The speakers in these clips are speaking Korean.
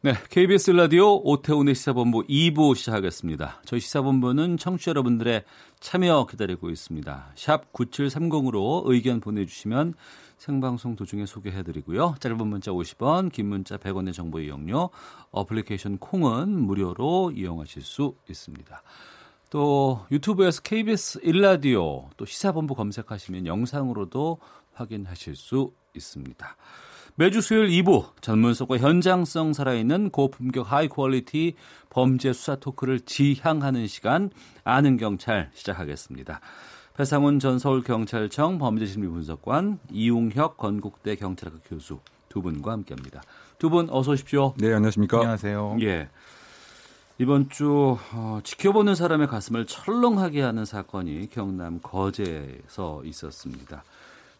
네, KBS 라디오 오태훈의 시사본부 2부 시작하겠습니다. 저희 시사본부는 청취자 여러분들의 참여 기다리고 있습니다. 샵 9730으로 의견 보내주시면 생방송 도중에 소개해드리고요. 짧은 문자 50원, 긴 문자 100원의 정보 이용료, 어플리케이션 콩은 무료로 이용하실 수 있습니다. 또 유튜브에서 KBS 1라디오 또 시사본부 검색하시면 영상으로도 확인하실 수 있습니다. 매주 수요일 2부 전문성과 현장성 살아있는 고품격 high quality 범죄 수사 토크를 지향하는 시간 아는 경찰 시작하겠습니다. 배상훈 전 서울경찰청 범죄심리분석관 이웅혁 건국대 경찰학과 교수 두 분과 함께합니다. 두 분 어서 오십시오. 네, 안녕하십니까? 안녕하세요. 예. 이번 주 어, 지켜보는 사람의 가슴을 철렁하게 하는 사건이 경남 거제에서 있었습니다.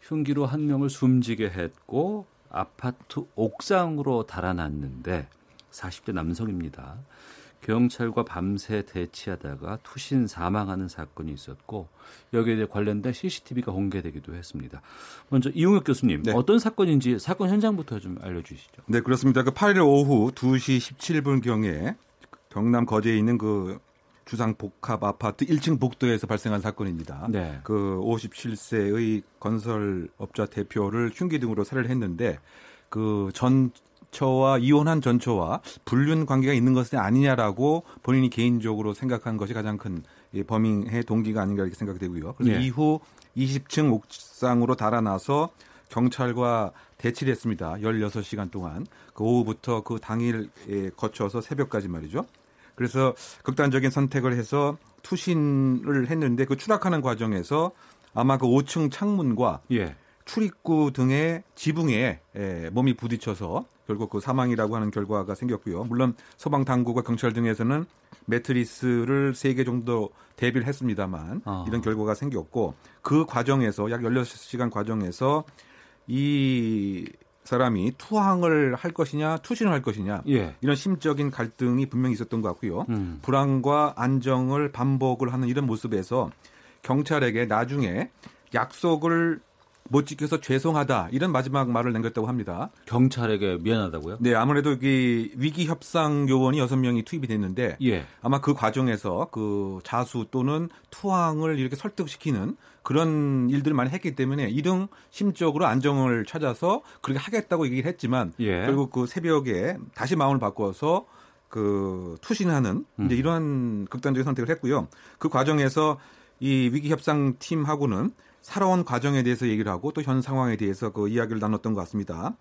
흉기로 한 명을 숨지게 했고 아파트 옥상으로 달아났는데 40대 남성입니다. 경찰과 밤새 대치하다가 투신 사망하는 사건이 있었고 여기에 대해 관련된 CCTV가 공개되기도 했습니다. 먼저 이용혁 교수님 네. 어떤 사건인지 사건 현장부터 좀 알려주시죠. 네, 그렇습니다. 그 8일 오후 2시 17분 경에 경남 거제에 있는 그 주상 복합 아파트 1층 복도에서 발생한 사건입니다. 네. 그 57세의 건설업자 대표를 흉기 등으로 살해를 했는데 그 전처와 이혼한 전처와 불륜 관계가 있는 것은 아니냐라고 본인이 개인적으로 생각한 것이 가장 큰이 범행의 동기가 아닌가 이렇게 생각이 되고요. 그래서 네. 이후 20층 옥상으로 달아나서 경찰과 대치를 했습니다. 16시간 동안. 그 오후부터 그 당일에 거쳐서 새벽까지 말이죠. 그래서 극단적인 선택을 해서 투신을 했는데 그 추락하는 과정에서 아마 그 5층 창문과 예. 출입구 등의 지붕에 에, 몸이 부딪혀서 결국 그 사망이라고 하는 결과가 생겼고요. 물론 소방 당국과 경찰 등에서는 매트리스를 세개 정도 대비를 했습니다만 아. 이런 결과가 생겼고 그 과정에서 약 16시간 과정에서 이 사람이 투항을 할 것이냐 투신을 할 것이냐 예. 이런 심적인 갈등이 분명히 있었던 것 같고요. 음. 불안과 안정을 반복을 하는 이런 모습에서 경찰에게 나중에 약속을 못 지켜서 죄송하다 이런 마지막 말을 남겼다고 합니다. 경찰에게 미안하다고요? 네, 아무래도 이 위기 협상 요원이 여섯 명이 투입이 됐는데 예. 아마 그 과정에서 그 자수 또는 투항을 이렇게 설득시키는 그런 일들을 많이 했기 때문에 이등 심적으로 안정을 찾아서 그렇게 하겠다고 얘기를 했지만 예. 결국 그 새벽에 다시 마음을 바꿔서 그 투신하는 음. 이제 이러한 극단적인 선택을 했고요. 그 과정에서 이 위기 협상 팀하고는 살아온 과정에 대해서 얘기를 하고 또 현 상황에 대해서 그 이야기를 나눴던 것 같습니다.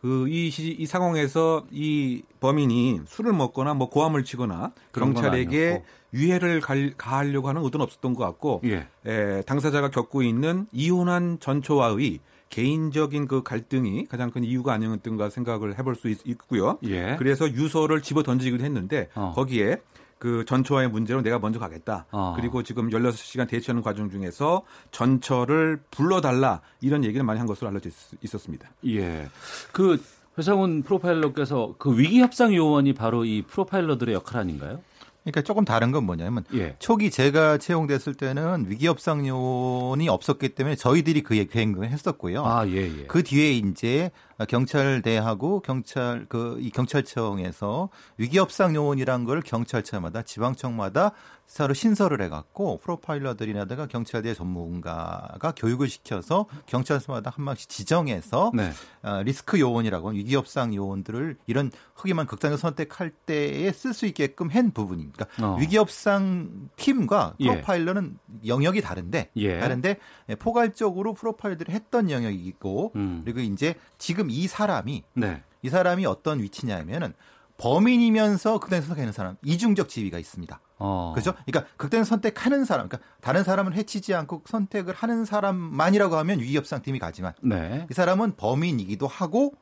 그이 이 상황에서 이 범인이 술을 먹거나 뭐 고함을 치거나 경찰에게. 유해를 갈- 가하려고 하는 의도는 없었던 것 같고 예. 에, 당사자가 겪고 있는 이혼한 전초와의 개인적인 그 갈등이 가장 큰 이유가 아니었던가 생각을 해볼 수 있, 고요 예. 그래서 유서를 집어 던지기도 했는데 어. 거기에 그 전처와의 문제로 내가 먼저 가겠다. 어. 그리고 지금 16시간 대치하는 과정 중에서 전처를 불러달라 이런 얘기를 많이 한 것으로 알려져 있, 있었습니다. 예. 그 회상훈 프로파일러께서 그 위기 협상 요원이 바로 이 프로파일러들의 역할 아닌가요? 그러니까 조금 다른 건 뭐냐면 예. 초기 제가 채용됐을 때는 위기협상 요원이 없었기 때문에 저희들이 그 계획을 했었고요. 아, 예, 예. 그 뒤에 이제 경찰대하고 경찰 그 이 경찰청에서 위기협상 요원이란 걸 경찰청마다 지방청마다 서로 신설을 해갖고 프로파일러들이나다가 경찰대 전문가가 교육을 시켜서 경찰서마다 한 명씩 지정해서 네. 어, 리스크 요원이라고 위기협상 요원들을 이런 허기만 극단적 선택할 때에 쓸 수 있게끔 한 부분입니다. 그러니까 어. 위기협상 팀과 예. 프로파일러는 영역이 다른데 예. 다른데 포괄적으로 프로파일들을 했던 영역이고 음. 그리고 이제 지금 이 사람이 네. 이 사람이 어떤 위치냐면은 범인이면서 극단적 선택하는 사람 이중적 지위가 있습니다. 어. 그렇죠? 그러니까 극단 선택하는 사람, 그러니까 다른 사람을 해치지 않고 선택을 하는 사람만이라고 하면 위협상 팀이 가지만 네. 이 사람은 범인이기도 하고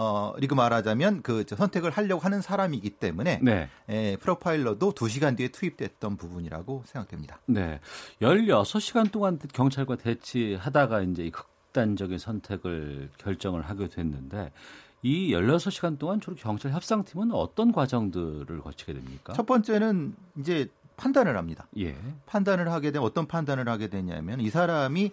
어, 리그 말하자면 그 선택을 하려고 하는 사람이기 때문에 네. 예, 프로파일러도 2시간 뒤에 투입됐던 부분이라고 생각됩니다. 네. 16시간 동안 경찰과 대치하다가 이제 이 극단적인 선택을 결정을 하게 됐는데 이 16시간 동안 주로 경찰 협상팀은 어떤 과정들을 거치게 됩니까? 첫 번째는 이제 판단을 합니다. 예. 판단을 하게 되면 어떤 판단을 하게 되냐면 이 사람이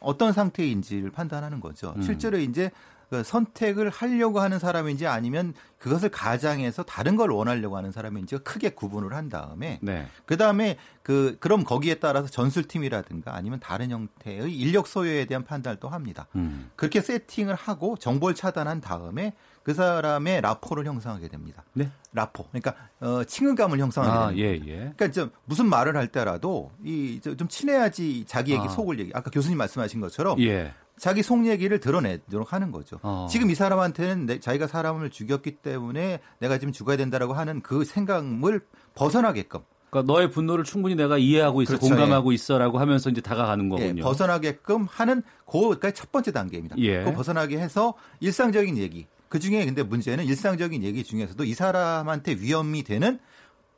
어떤 상태인지를 판단하는 거죠. 음. 실제로 이제 그 선택을 하려고 하는 사람인지 아니면 그것을 가장해서 다른 걸 원하려고 하는 사람인지 크게 구분을 한 다음에 네. 그다음에 그 그럼 거기에 따라서 전술팀이라든가 아니면 다른 형태의 인력 소요에 대한 판단을 또 합니다. 음. 그렇게 세팅을 하고 정보를 차단한 다음에 그 사람의 라포를 형성하게 됩니다. 네. 라포. 그러니까 어 친근감을 형성하게 아, 됩니다. 예, 예. 그러니까 좀 무슨 말을 할 때라도 이 좀 친해야지 자기 얘기 아. 속을 얘기. 아까 교수님 말씀하신 것처럼 예. 자기 속 얘기를 드러내도록 하는 거죠. 어. 지금 이 사람한테는 내, 자기가 사람을 죽였기 때문에 내가 지금 죽어야 된다라고 하는 그 생각을 벗어나게끔 그러니까 너의 분노를 충분히 내가 이해하고 있어, 그렇죠, 공감하고 있어라고 하면서 이제 다가가는 예, 거군요. 벗어나게끔 하는 그가 첫 번째 단계입니다. 예. 그 벗어나게 해서 일상적인 얘기. 그 중에 근데 문제는 일상적인 얘기 중에서도 이 사람한테 위험이 되는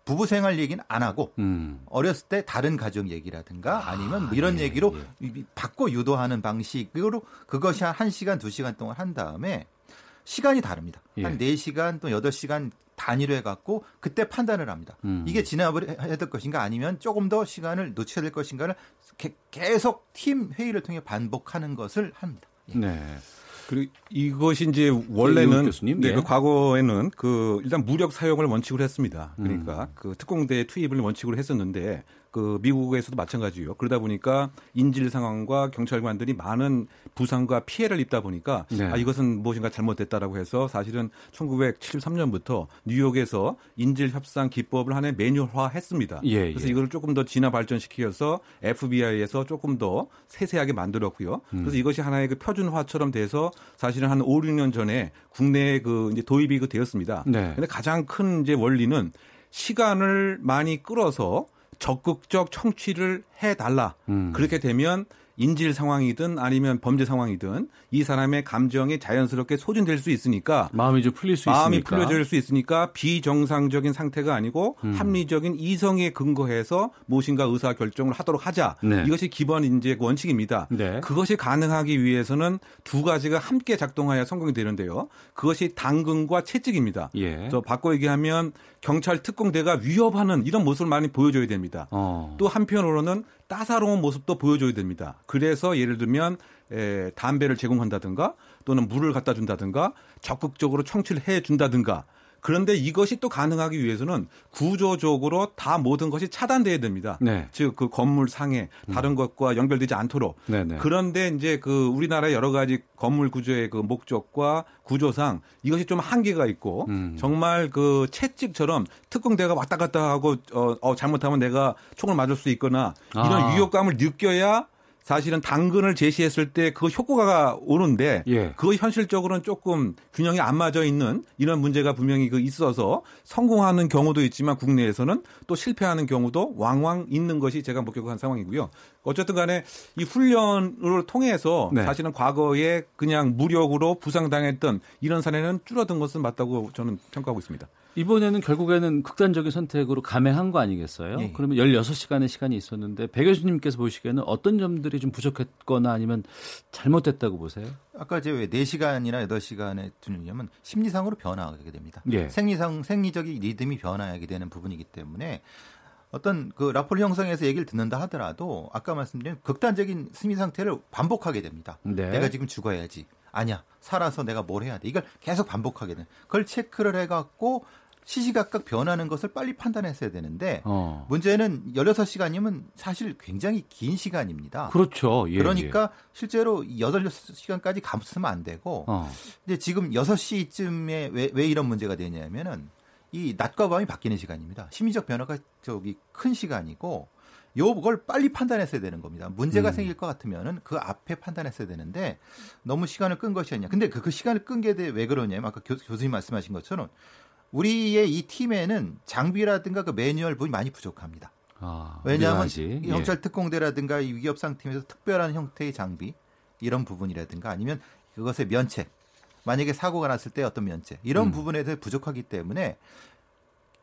부부 생활 얘기는 안 하고 음. 어렸을 때 다른 가족 얘기라든가 아니면 뭐 이런 예, 얘기로 예. 이- 바꿔 유도하는 방식으로 그것이 한 1시간, 2시간 동안 한 다음에 시간이 다릅니다. 예. 한 4시간 또 8시간 단위로 해갖고 그때 판단을 합니다. 음. 이게 진압을 해- 해야 될 것인가 아니면 조금 더 시간을 놓쳐야 될 것인가를 게- 계속 팀 회의를 통해 반복하는 것을 합니다. 예. 네. 그리고 이것이 이제 이용 원래는 네, 예. 그 과거에는 그 일단 무력 사용을 원칙으로 했습니다. 음. 그러니까 그 특공대 투입을 원칙으로 했었는데 그 미국에서도 마찬가지요. 그러다 보니까 인질 상황과 경찰관들이 많은 부상과 피해를 입다 보니까 네. 아 이것은 무엇인가 잘못됐다라고 해서 사실은 1973년부터 뉴욕에서 인질 협상 기법을 하나의 매뉴얼화했습니다. 예, 그래서 예. 이걸 조금 더 진화 발전시켜서 FBI에서 조금 더 세세하게 만들었고요. 음. 그래서 이것이 하나의 그 표준화처럼 돼서 사실은 한 5, 6년 전에 국내에 그 이제 도입이 그 되었습니다. 네. 근데 가장 큰 이제 원리는 시간을 많이 끌어서 적극적 청취를 해 달라. 음. 그렇게 되면 인질 상황이든 아니면 범죄 상황이든 이 사람의 감정이 자연스럽게 소진될 수 있으니까 마음이 좀 풀릴 수 마음이 있으니까. 풀려질 수 있으니까 비정상적인 상태가 아니고 음. 합리적인 이성에 근거해서 무엇인가 의사 결정을 하도록 하자. 네. 이것이 기본 이제 원칙입니다. 네. 그것이 가능하기 위해서는 두 가지가 함께 작동해야 성공이 되는데요. 그것이 당근과 채찍입니다. 예. 저 바꿔 얘기하면 경찰 특공대가 위협하는 이런 모습을 많이 보여줘야 됩니다. 어. 또 한편으로는 따사로운 모습도 보여줘야 됩니다. 그래서 예를 들면 에, 담배를 제공한다든가 또는 물을 갖다 준다든가 적극적으로 청취를 해 준다든가 그런데 이것이 또 가능하기 위해서는 구조적으로 다 모든 것이 차단돼야 됩니다. 네. 즉그 건물 상에 다른 것과 연결되지 않도록 네네. 그런데 이제 그 우리나라 여러 가지 건물 구조의 그 목적과 구조상 이것이 좀 한계가 있고 음. 정말 그 채찍처럼 특공대가 왔다 갔다 하고 어, 어, 잘못하면 내가 총을 맞을 수 있거나 이런 아. 위협감을 느껴야 사실은 당근을 제시했을 때 그 효과가 오는데 예. 그거 현실적으로는 조금 균형이 안 맞아 있는 이런 문제가 분명히 그 있어서 성공하는 경우도 있지만 국내에서는 또 실패하는 경우도 왕왕 있는 것이 제가 목격한 상황이고요. 어쨌든 간에 이 훈련을 통해서 네. 사실은 과거에 그냥 무력으로 부상당했던 이런 사례는 줄어든 것은 맞다고 저는 평가하고 있습니다. 이번에는 결국에는 극단적인 선택으로 감행한 거 아니겠어요? 예. 그러면 16시간의 시간이 있었는데 배 교수님께서 보시기에는 어떤 점들이 좀 부족했거나 아니면 잘못됐다고 보세요? 아까 제가 왜 4시간이나 8시간에 두냐면 심리상으로 변화하게 됩니다. 예. 생리상 생리적인 리듬이 변화하게 되는 부분이기 때문에 어떤 그 라폴 형성에서 얘기를 듣는다 하더라도 아까 말씀드린 극단적인 심리 상태를 반복하게 됩니다. 네. 내가 지금 죽어야지. 아니야. 살아서 내가 뭘 해야 돼. 이걸 계속 반복하게 돼. 그걸 체크를 해 갖고 시시각각 변하는 것을 빨리 판단했어야 되는데 어. 문제는 16시간이면 사실 굉장히 긴 시간입니다. 그렇죠. 예, 그러니까 실제로 8, 6시간까지 감수면 안 되고 예. 어. 근데 지금 6시쯤에 왜, 왜 이런 문제가 되냐면은 이 낮과 밤이 바뀌는 시간입니다. 심리적 변화가 저기 큰 시간이고 요걸 빨리 판단했어야 되는 겁니다. 문제가 음. 생길 것 같으면은 그 앞에 판단했어야 되는데 너무 시간을 끈 것이 아니냐. 근데 그, 그 시간을 끈 게 왜 그러냐면 아까 교, 교수님 말씀하신 것처럼 우리의 이 팀에는 장비라든가 그 매뉴얼 부분이 많이 부족합니다. 아, 왜냐하면. 이 경찰 특공대라든가 이 위기업상팀에서 특별한 형태의 장비 이런 부분이라든가 아니면 그것의 면책 만약에 사고가 났을 때 어떤 면제 이런 음. 부분에 대해 부족하기 때문에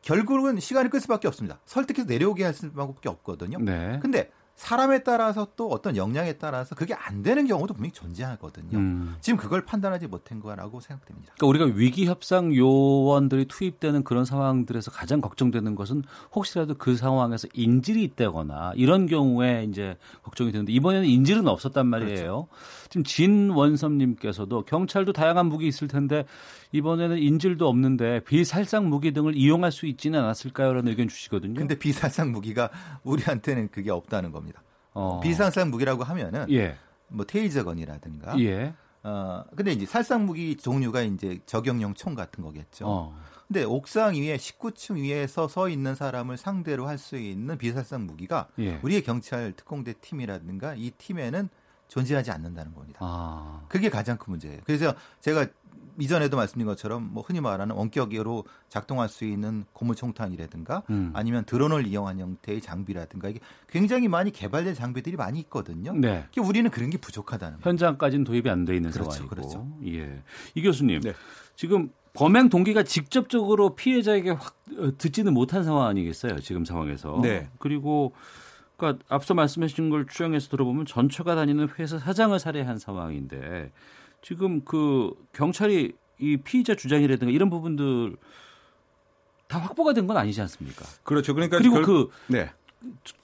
결국은 시간을 끌 수밖에 없습니다. 설득해서 내려오게 할 수밖에 없거든요. 네. 근데 사람에 따라서 또 어떤 역량에 따라서 그게 안 되는 경우도 분명히 존재하거든요. 음. 지금 그걸 판단하지 못한 거라고 생각됩니다. 그러니까 우리가 위기 협상 요원들이 투입되는 그런 상황들에서 가장 걱정되는 것은 혹시라도 그 상황에서 인질이 있다거나 이런 경우에 이제 걱정이 되는데 이번에는 인질은 없었단 말이에요. 지금 진원섭님께서도 경찰도 다양한 무기 있을 텐데 이번에는 인질도 없는데 비살상 무기 등을 이용할 수 있지는 않았을까요라는 의견 주시거든요. 근데 비살상 무기가 우리한테는 그게 없다는 겁니다. 어. 비살상 무기라고 하면은 예. 뭐 테이저건이라든가 예. 어 근데 이제 살상 무기 종류가 이제 저격용 총 같은 거겠죠. 어. 근데 옥상 위에 19층 위에서 서 있는 사람을 상대로 할 수 있는 비살상 무기가 예. 우리의 경찰 특공대 팀이라든가 이 팀에는 존재하지 않는다는 겁니다. 아. 그게 가장 큰 문제예요. 그래서 제가 이전에도 말씀드린 것처럼 뭐 흔히 말하는 원격으로 작동할 수 있는 고무총탄이라든가 음. 아니면 드론을 이용한 형태의 장비라든가 이게 굉장히 많이 개발된 장비들이 많이 있거든요. 네. 그게 우리는 그런 게 부족하다는. 현장까지는 도입이 안 돼 있는 그렇죠, 상황이고. 그렇죠. 예. 이 교수님. 네. 지금 범행 동기가 직접적으로 피해자에게 확 어, 듣지는 못한 상황 아니겠어요? 지금 상황에서. 네. 그리고 그러니까 앞서 말씀해 주신 걸 추정해서 들어보면 전처가 다니는 회사 사장을 살해한 상황인데 지금 그 경찰이 이 피의자 주장이라든가 이런 부분들 다 확보가 된 건 아니지 않습니까? 그렇죠. 그러니까 그리고 결- 그 네.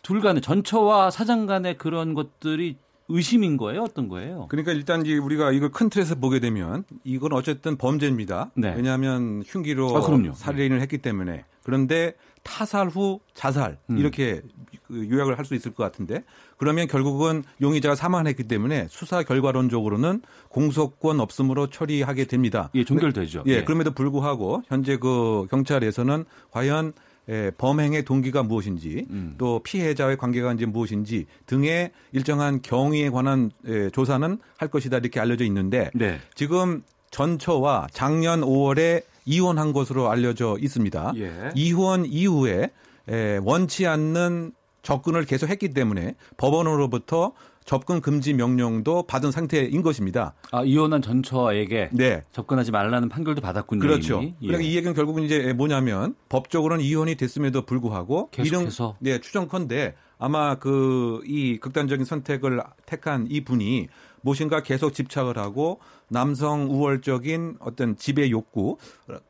둘 간의 전처와 사장 간의 그런 것들이 의심인 거예요? 어떤 거예요? 그러니까 일단 이제 우리가 이걸 큰 틀에서 보게 되면 이건 어쨌든 범죄입니다. 네. 왜냐하면 흉기로 아. 살인을 했기 때문에 그런데 타살 후 자살 음. 이렇게 그 요약을 할 수 있을 것 같은데 그러면 결국은 용의자가 사망했기 때문에 수사 결과론적으로는 공소권 없음으로 처리하게 됩니다. 예, 종결되죠. 예, 그럼에도 불구하고 현재 그 경찰에서는 과연 예, 범행의 동기가 무엇인지 음. 또 피해자의 관계가 이제 무엇인지 등의 일정한 경위에 관한 예, 조사는 할 것이다 이렇게 알려져 있는데 네. 지금 전처와 작년 5월에 이혼한 것으로 알려져 있습니다. 예. 이혼 이후에 에, 원치 않는 접근을 계속했기 때문에 법원으로부터 접근 금지 명령도 받은 상태인 것입니다. 아, 이혼한 전처에게 네. 접근하지 말라는 판결도 받았군요. 그렇죠. 예. 그러니까 이 얘기는 결국은 이제 뭐냐면 법적으로는 이혼이 됐음에도 불구하고 계속해서? 이런 네, 추정컨대 아마 그 이 극단적인 선택을 택한 이 분이 무엇인가 계속 집착을 하고 남성 우월적인 어떤 지배 욕구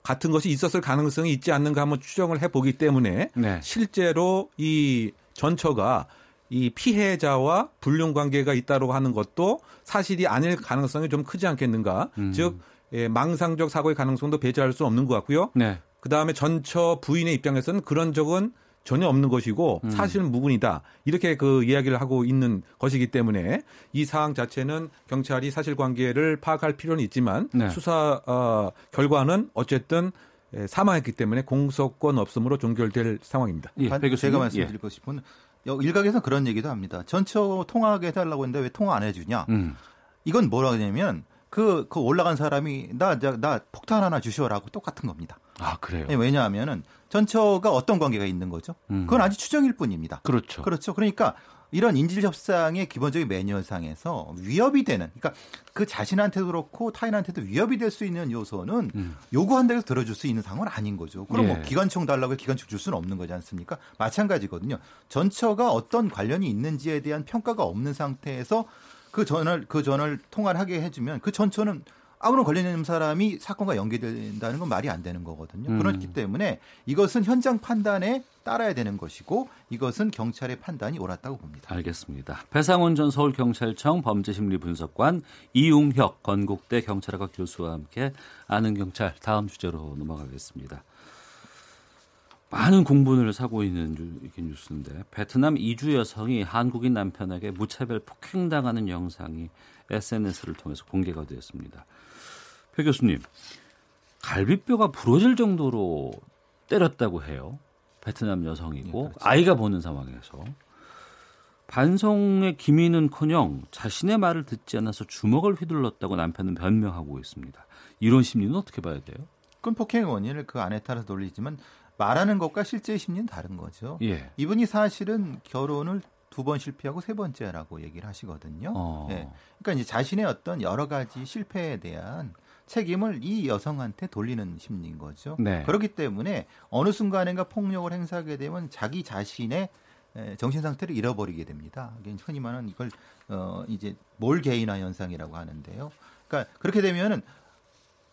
같은 것이 있었을 가능성이 있지 않는가 한번 추정을 해 보기 때문에 네. 실제로 이 전처가 이 피해자와 불륜 관계가 있다고 하는 것도 사실이 아닐 가능성이 좀 크지 않겠는가. 음. 즉 예, 망상적 사고의 가능성도 배제할 수 없는 것 같고요. 네. 그 다음에 전처 부인의 입장에서는 그런 적은 전혀 없는 것이고 음. 사실은 무근이다 이렇게 그 이야기를 하고 있는 것이기 때문에 이 사항 자체는 경찰이 사실관계를 파악할 필요는 있지만 네. 수사 어, 결과는 어쨌든 예, 사망했기 때문에 공소권 없음으로 종결될 상황입니다. 예, 반- 배 교수님. 제가 예. 말씀드리고 싶은 여- 일각에서 그런 얘기도 합니다. 전처 통화하게 해달라고 했는데 왜 통화 안 해주냐? 음. 이건 뭐라 하냐면 그, 그 올라간 사람이 나, 나, 나 폭탄 하나 주시오라고 똑같은 겁니다. 아, 그래요. 예, 왜냐하면은 전처가 어떤 관계가 있는 거죠? 음. 그건 아직 추정일 뿐입니다. 그렇죠. 그렇죠. 그러니까 이런 인질 협상의 기본적인 매뉴얼상에서 위협이 되는, 그러니까 그 자신한테도 그렇고 타인한테도 위협이 될 수 있는 요소는 음. 요구한다고 해서 들어줄 수 있는 상황은 아닌 거죠. 그럼 예. 뭐 기관총 달라고 기관총 줄 수는 없는 거지 않습니까? 마찬가지거든요. 전처가 어떤 관련이 있는지에 대한 평가가 없는 상태에서 그 전화를 그 전화를 통화를 하게 해주면 그 전처는 아무런 관련 있는 사람이 사건과 연계된다는 건 말이 안 되는 거거든요. 음. 그렇기 때문에 이것은 현장 판단에 따라야 되는 것이고 이것은 경찰의 판단이 옳았다고 봅니다. 알겠습니다. 배상훈 전 서울경찰청 범죄심리분석관 이웅혁 건국대 경찰학과 교수와 함께 아는 경찰 다음 주제로 넘어가겠습니다. 많은 공분을 사고 있는 뉴- 뉴스인데 베트남 이주 여성이 한국인 남편에게 무차별 폭행당하는 영상이 SNS를 통해서 공개가 되었습니다. 배 교수님, 갈비뼈가 부러질 정도로 때렸다고 해요. 베트남 여성이고 아이가 보는 상황에서 반성의 기미는커녕 자신의 말을 듣지 않아서 주먹을 휘둘렀다고 남편은 변명하고 있습니다. 이런 심리는 어떻게 봐야 돼요? 그건 폭행의 원인을 그 안에 따라서 돌리지만 말하는 것과 실제의 심리는 다른 거죠. 예. 이분이 사실은 결혼을 두번 실패하고 세 번째라고 얘기를 하시거든요. 어. 예. 그러니까 이제 자신의 어떤 여러 가지 실패에 대한 책임을 이 여성한테 돌리는 심리인 거죠. 네. 그렇기 때문에 어느 순간인가 폭력을 행사하게 되면 자기 자신의 에, 정신 상태를 잃어버리게 됩니다. 흔히 말하는 이걸 어 이제 몰 개인화 현상이라고 하는데요. 그러니까 그렇게 되면은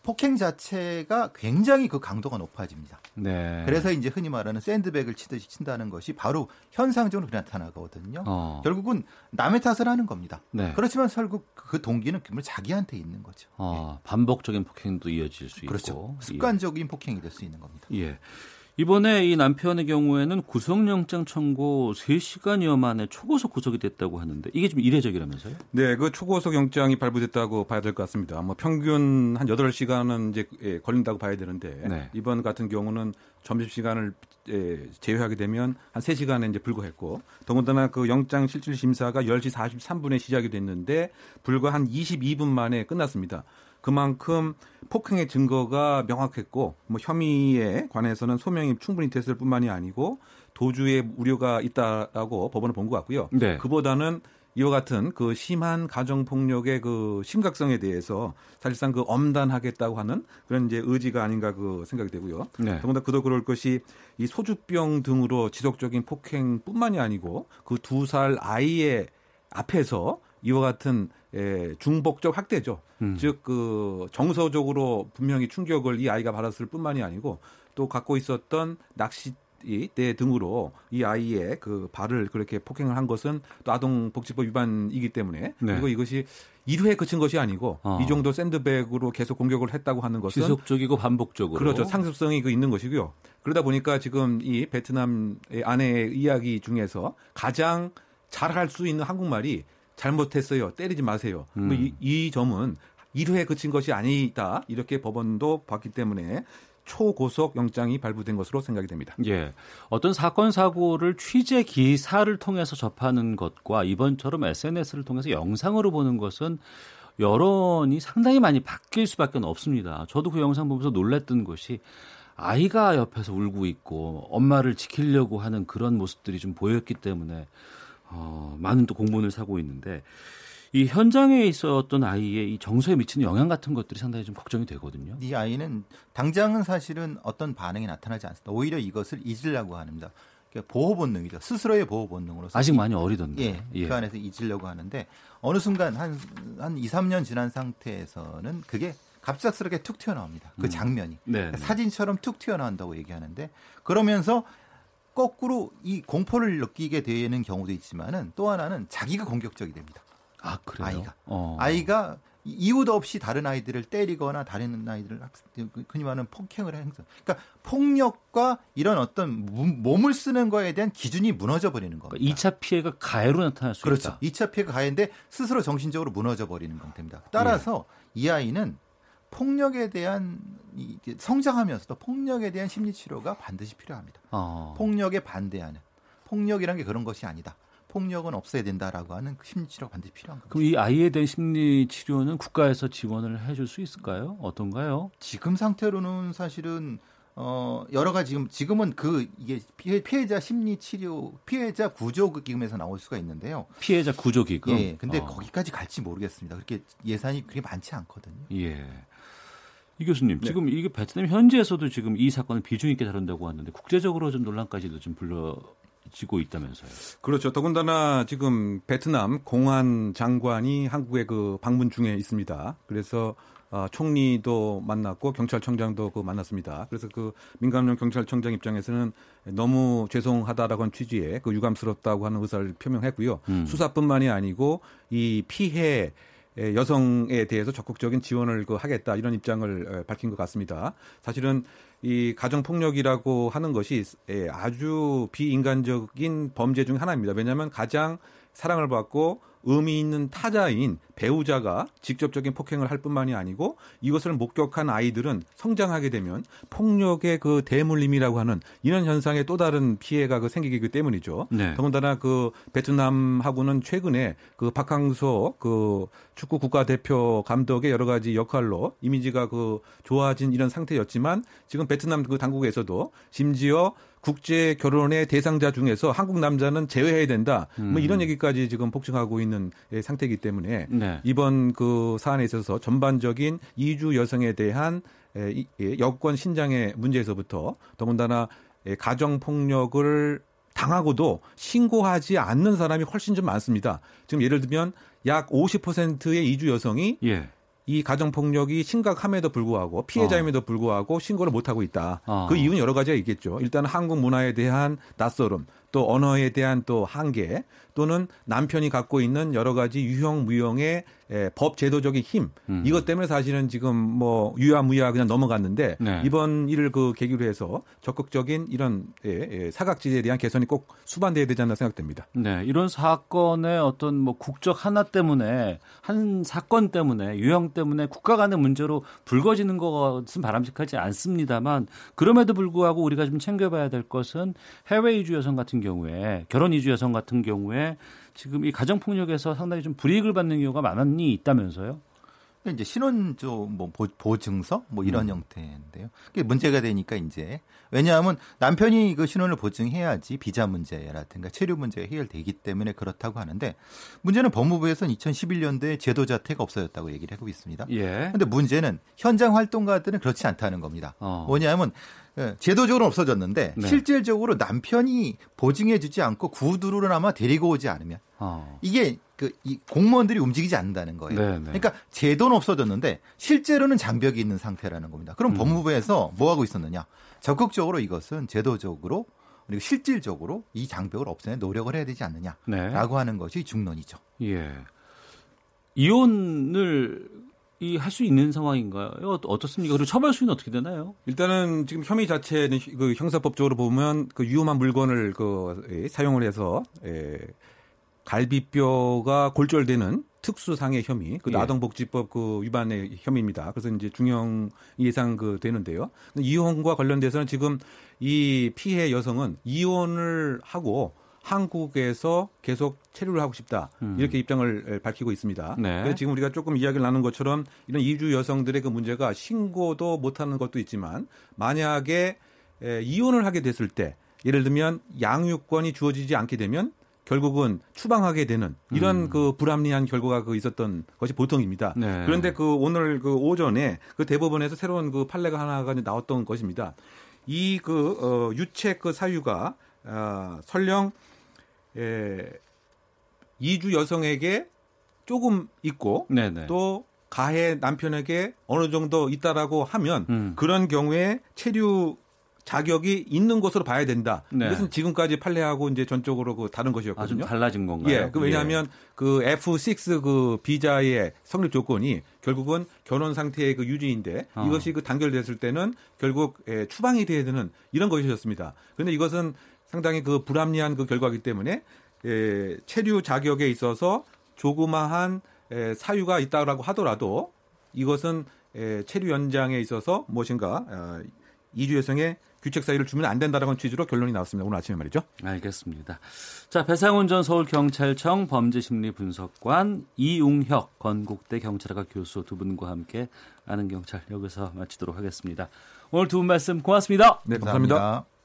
폭행 자체가 굉장히 그 강도가 높아집니다. 네. 그래서 이제 흔히 말하는 샌드백을 치듯이 친다는 것이 바로 현상적으로 나타나거든요. 어. 결국은 남의 탓을 하는 겁니다. 네. 그렇지만 결국 그 동기는 정말 자기한테 있는 거죠. 어, 반복적인 폭행도 이어질 수 그렇죠. 있고. 습관적인 폭행이 될 수 있는 겁니다. 예. 예. 이번에 이 남편의 경우에는 구속영장 청구 3시간여 만에 초고속 구속이 됐다고 하는데 이게 좀 이례적이라면서요? 네, 그 초고속 영장이 발부됐다고 봐야 될 것 같습니다. 뭐 평균 한 8시간은 이제 예, 걸린다고 봐야 되는데 네. 이번 같은 경우는 점심 시간을 예, 제외하게 되면 한 3시간에 이제 불과했고 더군다나 그 영장 실질 심사가 10시 43분에 시작이 됐는데 불과 한 22분 만에 끝났습니다. 그만큼 폭행의 증거가 명확했고 뭐 혐의에 관해서는 소명이 충분히 됐을 뿐만이 아니고 도주의 우려가 있다라고 법원은 본 것 같고요. 네. 그보다는 이와 같은 그 심한 가정 폭력의 그 심각성에 대해서 사실상 그 엄단하겠다고 하는 그런 이제 의지가 아닌가 그 생각이 되고요. 네. 더군다나 그도 그럴 것이 이 소주병 등으로 지속적인 폭행뿐만이 아니고 그 두 살 아이의 앞에서 이와 같은 에, 중복적 학대죠. 음. 즉그 정서적으로 분명히 충격을 이 아이가 받았을 뿐만이 아니고 또 갖고 있었던 낚시 대 등으로 이 아이의 그 발을 그렇게 폭행을 한 것은 또 아동복지법 위반이기 때문에 네. 그리고 이것이 1회에 그친 것이 아니고 어. 이 정도 샌드백으로 계속 공격을 했다고 하는 것은 지속적이고 반복적으로. 그렇죠. 상습성이 그 있는 것이고요. 그러다 보니까 지금 이 베트남의 아내의 이야기 중에서 가장 잘할 수 있는 한국말이 잘못했어요. 때리지 마세요. 음. 뭐 이, 이 점은 1회에 그친 것이 아니다. 이렇게 법원도 봤기 때문에 초고속 영장이 발부된 것으로 생각이 됩니다. 예. 어떤 사건 사고를 취재 기사를 통해서 접하는 것과 이번처럼 SNS를 통해서 영상으로 보는 것은 여론이 상당히 많이 바뀔 수밖에 없습니다. 저도 그 영상 보면서 놀랐던 것이 아이가 옆에서 울고 있고 엄마를 지키려고 하는 그런 모습들이 좀 보였기 때문에 어, 많은 또 공분을 사고 있는데 이 현장에 있었던 아이의 이 정서에 미치는 영향 같은 것들이 상당히 좀 걱정이 되거든요. 이 아이는 당장은 사실은 어떤 반응이 나타나지 않습니다. 오히려 이것을 잊으려고 합니다. 그러니까 보호 본능이죠. 스스로의 보호 본능으로서 아직 이- 많이 어리던데. 예, 그 안에서 잊으려고 하는데 어느 순간 한, 한 2, 3년 지난 상태에서는 그게 갑작스럽게 툭 튀어나옵니다. 그 음. 장면이. 네. 사진처럼 툭 튀어나온다고 얘기하는데 그러면서 거꾸로 이 공포를 느끼게 되는 경우도 있지만은 또 하나는 자기가 공격적이 됩니다. 아 그래요? 아이가. 어. 아이가 이- 이유도 없이 다른 아이들을 때리거나 다른 아이들을 학- 그 흔히 말하는 폭행을 행사. 그러니까 폭력과 이런 어떤 몸- 몸을 쓰는 거에 대한 기준이 무너져 버리는 겁니다. 그러니까 2차 피해가 가해로 나타날 수 그렇죠. 있다. 2차 피해가 가해인데 스스로 정신적으로 무너져 버리는 상태입니다. 따라서 예. 이 아이는 폭력에 대한 성장하면서도 폭력에 대한 심리 치료가 반드시 필요합니다. 어. 폭력에 반대하는 폭력이란 게 그런 것이 아니다. 폭력은 없어야 된다라고 하는 그 심리 치료가 반드시 필요한 겁니다. 그럼 이 아이에 대한 심리 치료는 국가에서 지원을 해줄 수 있을까요? 어떤가요? 지금 상태로는 사실은 어 여러 가지 지금 지금은 그 이게 피해, 피해자 심리 치료 피해자 구조 기금에서 나올 수가 있는데요. 피해자 구조 기금. 예. 근데 어. 거기까지 갈지 모르겠습니다. 그렇게 예산이 그렇게 많지 않거든요. 예. 이 교수님, 네. 지금 이게 베트남 현지에서도 지금 이 사건을 비중 있게 다룬다고 하는데 국제적으로 좀 논란까지도 좀 불러지고 있다면서요. 그렇죠. 더군다나 지금 베트남 공안 장관이 한국에 그 방문 중에 있습니다. 그래서 어, 총리도 만났고 경찰청장도 그 만났습니다. 그래서 그 민간용 경찰청장 입장에서는 너무 죄송하다라고 하는 취지의 그 유감스럽다고 하는 의사를 표명했고요. 음. 수사뿐만이 아니고 이 피해 에, 여성에 대해서 적극적인 지원을 그 하겠다 이런 입장을 에, 밝힌 것 같습니다. 사실은 이 가정 폭력이라고 하는 것이 에, 아주 비인간적인 범죄 중 하나입니다. 왜냐하면 가장 사랑을 받고 의미 있는 타자인 배우자가 직접적인 폭행을 할 뿐만이 아니고 이것을 목격한 아이들은 성장하게 되면 폭력의 그 대물림이라고 하는 이런 현상의 또 다른 피해가 그 생기기 때문이죠. 네. 더군다나 그 베트남하고는 최근에 그 박항서 그 축구 국가대표 감독의 여러 가지 역할로 이미지가 그 좋아진 이런 상태였지만 지금 베트남 그 당국에서도 심지어 국제 결혼의 대상자 중에서 한국 남자는 제외해야 된다. 음. 뭐 이런 얘기까지 지금 폭증하고 있는 예, 상태이기 때문에 네. 이번 그 사안에 있어서 전반적인 이주 여성에 대한 에, 이- 예, 여권 신장의 문제에서부터 더군다나 예, 가정 폭력을 당하고도 신고하지 않는 사람이 훨씬 좀 많습니다. 지금 예를 들면 약 50%의 이주 여성이 예. 이 가정 폭력이 심각함에도 불구하고 피해자임에도 불구하고 신고를 못 하고 있다. 어. 그 이유는 여러 가지가 있겠죠. 일단 한국 문화에 대한 낯설음, 또 언어에 대한 또 한계, 또는 남편이 갖고 있는 여러 가지 유형 무형의 에, 법 제도적인 힘 음. 이것 때문에 사실은 지금 뭐 유야무야 그냥 넘어갔는데 네. 이번 일을 그 계기로 해서 적극적인 이런 예, 예, 사각지대에 대한 개선이 꼭 수반돼야 되지 않나 생각됩니다. 네, 이런 사건의 어떤 뭐 국적 하나 때문에 한 사건 때문에 유형 때문에 국가 간의 문제로 불거지는 것은 바람직하지 않습니다만 그럼에도 불구하고 우리가 좀 챙겨봐야 될 것은 해외 이주 여성 같은 경우에 결혼 이주 여성 같은 경우에 지금 이 가정 폭력에서 상당히 좀 불이익을 받는 경우가 많이 있다면서요? 이제 신원조 뭐 보- 보증서 뭐 이런 음. 형태인데요. 그게 문제가 되니까 이제 왜냐하면 남편이 그 신원을 보증해야지 비자 문제라든가 체류 문제가 해결되기 때문에 그렇다고 하는데 문제는 법무부에서는 2011년도에 제도 자체가 없어졌다고 얘기를 하고 있습니다. 예. 근데 문제는 현장 활동가들은 그렇지 않다는 겁니다. 어. 뭐냐면 예, 제도적으로 는 없어졌는데 네. 실질적으로 남편이 보증해주지 않고 구두로나마 데리고 오지 않으면 어. 이게 그 이 공무원들이 움직이지 않는다는 거예요. 네, 네. 그러니까 제도는 없어졌는데 실제로는 장벽이 있는 상태라는 겁니다. 그럼 음. 법무부에서 뭐 하고 있었느냐? 적극적으로 이것은 제도적으로 그리고 실질적으로 이 장벽을 없애는 노력을 해야 되지 네. 않느냐라고 하는 것이 중론이죠. 예. 이혼을 이할수 있는 상황인가요? 어- 어떻습니까? 그리고 처벌 수위는 어떻게 되나요? 일단은 지금 혐의 자체는 그 형사법적으로 보면 그 위험한 물건을 그 예, 사용을 해서 예, 갈비뼈가 골절되는 특수상해 혐의, 그 예. 아동복지법 그 위반의 혐의입니다. 그래서 이제 중형 예상 그 되는데요. 이혼과 관련돼서는 지금 이 피해 여성은 이혼을 하고 한국에서 계속 체류를 하고 싶다 이렇게 입장을 밝히고 있습니다. 음. 네. 그래서 지금 우리가 조금 이야기를 나눈 것처럼 이런 이주 여성들의 그 문제가 신고도 못하는 것도 있지만 만약에 에, 이혼을 하게 됐을 때 예를 들면 양육권이 주어지지 않게 되면 결국은 추방하게 되는 이런 그 불합리한 결과가 그 있었던 것이 보통입니다. 네. 그런데 그 오늘 그 오전에 그 대법원에서 새로운 그 판례가 하나가 나왔던 것입니다. 이 그 어, 유책 그 사유가 아, 설령 에, 이주 여성에게 조금 있고 네네. 또 가해 남편에게 어느 정도 있다라고 하면 음. 그런 경우에 체류 자격이 있는 것으로 봐야 된다. 네. 이것은 지금까지 판례하고 이제 전적으로 그 다른 아, 좀 것이었거든요. 달라진 건가요? 예, 그 왜냐하면 그 F6 그 비자의 성립 조건이 결국은 결혼 상태의 그 유지인데 어. 이것이 그 단결됐을 때는 결국 예, 추방이 돼야 되는 이런 것이었습니다. 그런데 이것은 상당히 그 불합리한 그 결과이기 때문에 예, 체류 자격에 있어서 조그마한 예, 사유가 있다라고 하더라도 이것은 예, 체류 연장에 있어서 무엇인가 어, 이주 여성의 규책 사유를 주면 안 된다라는 취지로 결론이 나왔습니다. 오늘 아침에 말이죠. 알겠습니다. 자, 배상훈 전 서울경찰청 범죄심리분석관 이웅혁 건국대 경찰학과 교수 두 분과 함께 아는 경찰 여기서 마치도록 하겠습니다. 오늘 두 분 말씀 고맙습니다. 네, 감사합니다.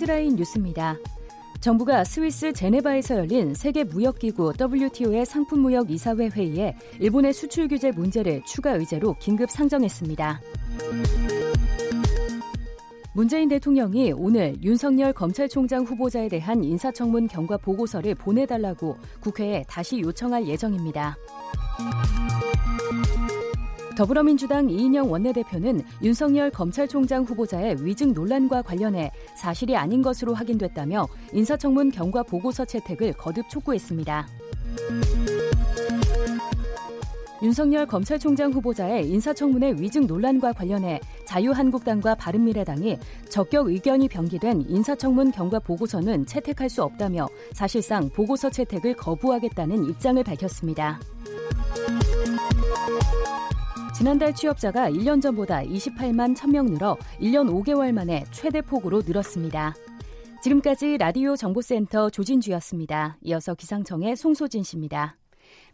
헤드라인 뉴스입니다. 정부가 스위스 제네바에서 열린 세계 무역기구 WTO의 상품무역 이사회 회의에 일본의 수출 규제 문제를 추가 의제로 긴급 상정했습니다. 문재인 대통령이 오늘 윤석열 검찰총장 후보자에 대한 인사청문 경과 보고서를 보내달라고 국회에 다시 요청할 예정입니다. 더불어민주당 이인영 원내대표는 윤석열 검찰총장 후보자의 위증 논란과 관련해 사실이 아닌 것으로 확인됐다며 인사청문 경과 보고서 채택을 거듭 촉구했습니다. 윤석열 검찰총장 후보자의 인사청문회 위증 논란과 관련해 자유한국당과 바른미래당이 적격 의견이 병기된 인사청문 경과 보고서는 채택할 수 없다며 사실상 보고서 채택을 거부하겠다는 입장을 밝혔습니다. 지난달 취업자가 1년 전보다 28만 1000명 늘어 1년 5개월 만에 최대 폭으로 늘었습니다. 지금까지 라디오 정보센터 조진주였습니다. 이어서 기상청의 송소진 씨입니다.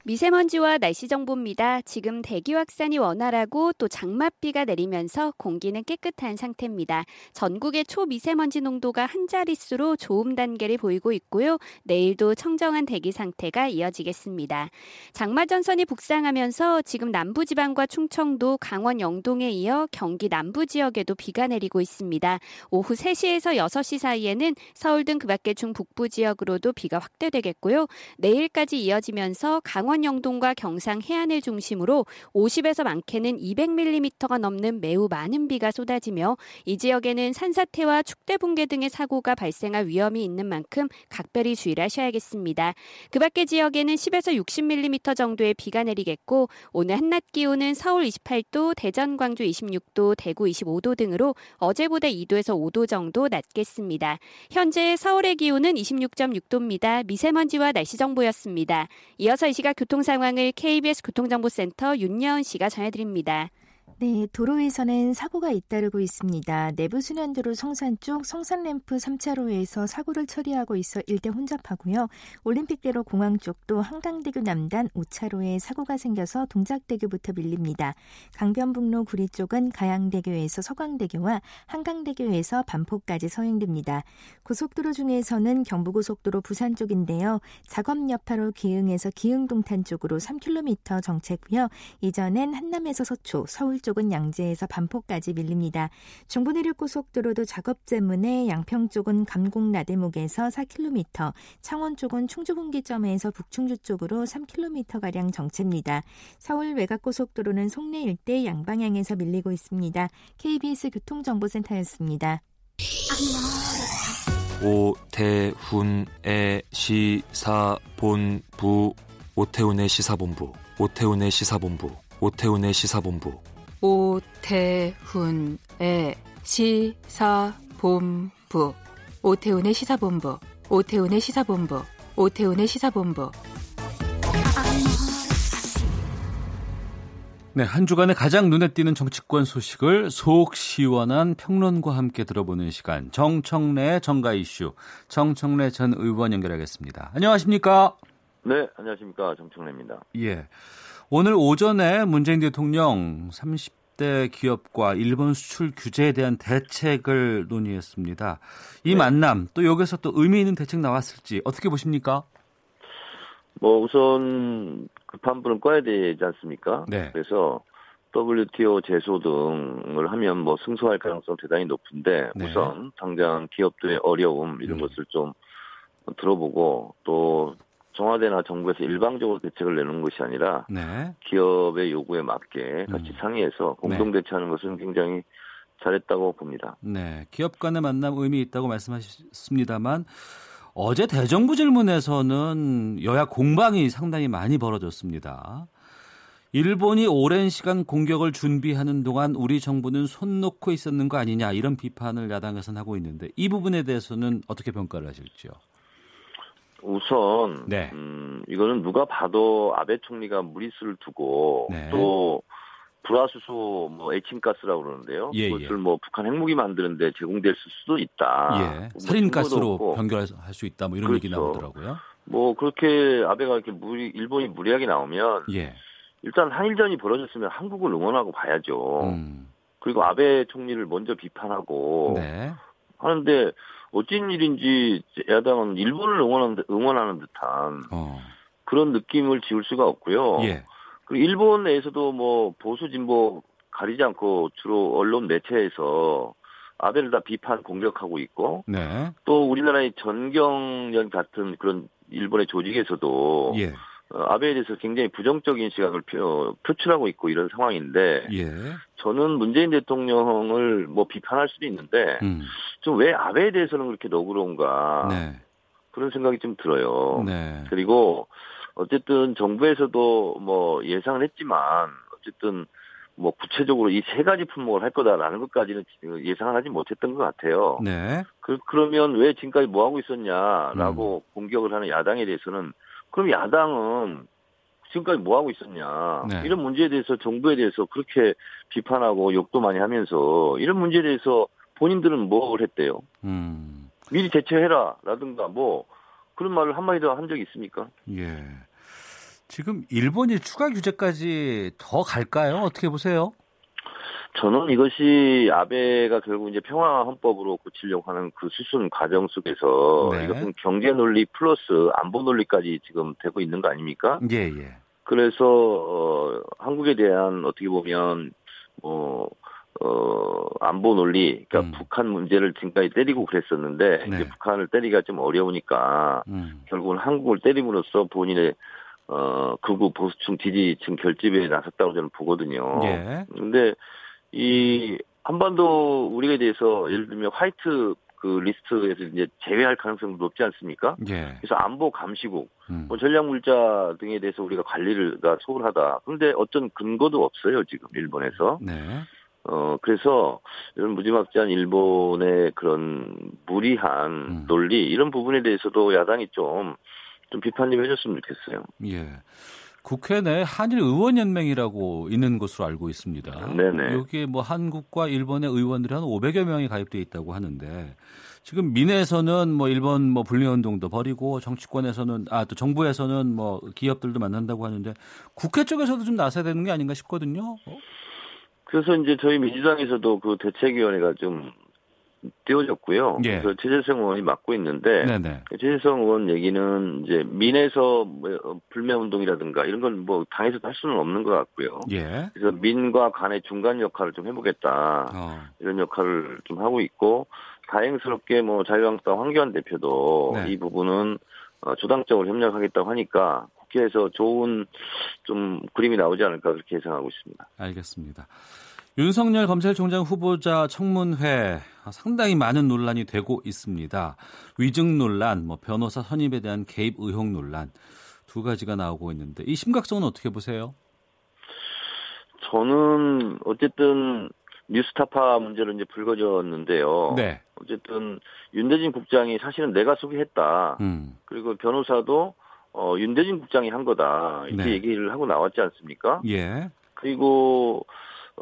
미세먼지와 날씨 정보입니다. 지금 대기 확산이 원활하고 또 장맛비가 내리면서 공기는 깨끗한 상태입니다. 전국의 초미세먼지 농도가 한 자릿수로 좋음 단계를 보이고 있고요. 내일도 청정한 대기 상태가 이어지겠습니다. 장마 전선이 북상하면서 지금 남부 지방과 충청도, 강원 영동에 이어 경기 남부 지역에도 비가 내리고 있습니다. 오후 3시에서 6시 사이에는 서울 등 그 밖의 중북부 지역으로도 비가 확대되겠고요. 내일까지 이어지면서 강원 강원 영동과 경상 해안을 중심으로 50에서 많게는 200mm가 넘는 매우 많은 비가 쏟아지며 이 지역에는 산사태와 축대 붕괴 등의 사고가 발생할 위험이 있는 만큼 각별히 주의를 하셔야겠습니다. 그 밖의 지역에는 10에서 60mm 정도의 비가 내리겠고 오늘 한낮 기온은 서울 28도, 대전, 광주 26도, 대구 25도 등으로 어제보다 2도에서 5도 정도 낮겠습니다. 현재 서울의 기온은 26.6도입니다. 미세먼지와 날씨 정보였습니다. 이어서 이 시각 교통 상황을 KBS 교통정보센터 윤여은 씨가 전해드립니다. 네, 도로에서는 사고가 잇따르고 있습니다. 내부순환도로 성산 쪽 성산램프 3차로에서 사고를 처리하고 있어 일대 혼잡하고요. 올림픽대로 공항 쪽도 한강대교 남단 5차로에 사고가 생겨서 동작대교부터 밀립니다. 강변북로 구리 쪽은 가양대교에서 서강대교와 한강대교에서 반포까지 서행됩니다. 고속도로 중에서는 경부고속도로 부산 쪽인데요. 작업 여파로 기흥에서 기흥동탄 쪽으로 3km 정체고요. 이전엔 한남에서 서초, 서울 쪽은 양재에서 반포까지 밀립니다. 중부내륙고속도로도 작업 때문에 양평 쪽은 감곡 나대목에서 4km, 창원 쪽은 충주분기점에서 북충주 쪽으로 3km가량 정체입니다. 서울 외곽고속도로는 송내 일대 양방향에서 밀리고 있습니다. KBS 교통정보센터였습니다. 오태훈의 시사본부 오태훈의 시사본부 오태훈의 시사본부 오태훈의 시사본부 오태훈의 시사본부 오태훈의 시사본부 오태훈의 시사본부 오태훈의 시사본부 네, 한 주간에 가장 눈에 띄는 정치권 소식을 속 시원한 평론과 함께 들어보는 시간 정청래 정가 이슈 정청래 전 의원 연결하겠습니다. 안녕하십니까? 네, 안녕하십니까 정청래입니다. 예. 오늘 오전에 문재인 대통령 30대 기업과 일본 수출 규제에 대한 대책을 논의했습니다. 이 네. 만남 또 여기서 또 의미 있는 대책 나왔을지 어떻게 보십니까? 뭐 우선 급한 불은 꺼야 되지 않습니까? 네. 그래서 WTO 제소 등을 하면 뭐 승소할 가능성 대단히 높은데 네. 우선 당장 기업들의 어려움 이런 음. 것을 좀 들어보고 또 청와대나 정부에서 일방적으로 대책을 내는 것이 아니라 네. 기업의 요구에 맞게 같이 음. 상의해서 공동 네. 대처하는 것은 굉장히 잘했다고 봅니다. 네, 기업 간의 만남 의미 있다고 말씀하셨습니다만 어제 대정부 질문에서는 여야 공방이 상당히 많이 벌어졌습니다. 일본이 오랜 시간 공격을 준비하는 동안 우리 정부는 손 놓고 있었는 거 아니냐 이런 비판을 야당에서는 하고 있는데 이 부분에 대해서는 어떻게 평가를 하실지요? 우선 네. 음, 이거는 누가 봐도 아베 총리가 무리수를 두고 네. 또 불화수소 뭐 에칭가스라고 그러는데요. 예, 그것을 예. 뭐 북한 핵무기 만드는데 제공될 수도 있다. 예. 뭐 살인가스로 변경할 수 있다. 뭐 이런 그렇죠. 얘기 나오더라고요. 뭐 그렇게 아베가 이렇게 무리 일본이 무리하게 나오면 예. 일단 한일전이 벌어졌으면 한국을 응원하고 봐야죠. 음. 그리고 아베 총리를 먼저 비판하고 네. 하는데 어쩐 일인지 야당은 일본을 응원하는, 응원하는 듯한 어. 그런 느낌을 지울 수가 없고요. 예. 그리고 일본 내에서도 뭐 보수 진보 가리지 않고 주로 언론 매체에서 아베를 다 비판 공격하고 있고 네. 또 우리나라의 전경련 같은 그런 일본의 조직에서도 예. 어, 아베에 대해서 굉장히 부정적인 시각을 표, 표출하고 있고 이런 상황인데 예. 저는 문재인 대통령을 뭐 비판할 수도 있는데 음. 좀왜 아베에 대해서는 그렇게 너그러운가 네. 그런 생각이 좀 들어요. 네. 그리고 어쨌든 정부에서도 뭐 예상을 했지만 어쨌든 뭐 구체적으로 이 세 가지 품목을 할 거다라는 것까지는 예상을 하지 못했던 것 같아요. 네. 그, 그러면 왜 지금까지 뭐 하고 있었냐라고 음. 공격을 하는 야당에 대해서는 그럼 야당은 지금까지 뭐 하고 있었냐 네. 이런 문제에 대해서 정부에 대해서 그렇게 비판하고 욕도 많이 하면서 이런 문제에 대해서 본인들은 뭘 했대요? 음. 미리 대처해라라든가 뭐 그런 말을 한마디도 한 적이 있습니까? 예. 지금 일본이 추가 규제까지 더 갈까요? 어떻게 보세요? 저는 이것이 아베가 결국 이제 평화 헌법으로 고치려고 하는 그 수순 과정 속에서 네. 이것은 경제 논리 플러스 안보 논리까지 지금 되고 있는 거 아닙니까? 예, 예. 그래서 어, 한국에 대한 어떻게 보면 뭐 어, 안보 논리, 그러니까 음. 북한 문제를 지금까지 때리고 그랬었는데, 네. 이제 북한을 때리기가 좀 어려우니까, 음. 결국은 한국을 때림으로써 본인의, 어, 극우 보수층 지지층 결집에 나섰다고 저는 보거든요. 예. 근데, 이, 한반도 우리에 대해서 예를 들면 화이트 그 리스트에서 이제 제외할 가능성이 높지 않습니까? 예. 그래서 안보 감시국, 음. 뭐 전략 물자 등에 대해서 우리가 관리가 소홀하다. 그런데 어떤 근거도 없어요 지금 일본에서. 네. 어, 그래서 이런 무지막지한 일본의 그런 무리한 음. 논리, 이런 부분에 대해서도 야당이 좀, 좀 비판 좀 해줬으면 좋겠어요. 예. 국회 내 한일 의원 연맹이라고 있는 것으로 알고 있습니다. 네네. 여기에 뭐 한국과 일본의 의원들이 한 500여 명이 가입돼 있다고 하는데 지금 민에서는 뭐 일본 뭐 불매운동도 벌이고 정치권에서는 아 또 정부에서는 뭐 기업들도 만난다고 하는데 국회 쪽에서도 좀 나서야 되는 게 아닌가 싶거든요. 그래서 이제 저희 민주당에서도 그 대책위원회가 좀 띄워졌고요. 예. 그래서 최재성 의원이 맡고 있는데 네네. 최재성 의원 얘기는 이제 민에서 뭐 불매 운동이라든가 이런 건 뭐 당에서도 할 수는 없는 것 같고요. 예. 그래서 민과 간의 중간 역할을 좀 해보겠다 어. 이런 역할을 좀 하고 있고 다행스럽게 뭐 자유한국당 황교안 대표도 네. 이 부분은 어, 주당적으로 협력하겠다고 하니까 국회에서 좋은 좀 그림이 나오지 않을까 그렇게 예상하고 있습니다. 알겠습니다. 윤석열 검찰총장 후보자 청문회 상당히 많은 논란이 되고 있습니다. 위증 논란, 뭐 변호사 선임에 대한 개입 의혹 논란 두 가지가 나오고 있는데 이 심각성은 어떻게 보세요? 저는 어쨌든 뉴스타파 문제로 이제 불거졌는데요. 네. 어쨌든 윤대진 국장이 사실은 내가 소개했다. 음. 그리고 변호사도 어, 윤대진 국장이 한 거다. 이렇게 네. 얘기를 하고 나왔지 않습니까? 예. 그리고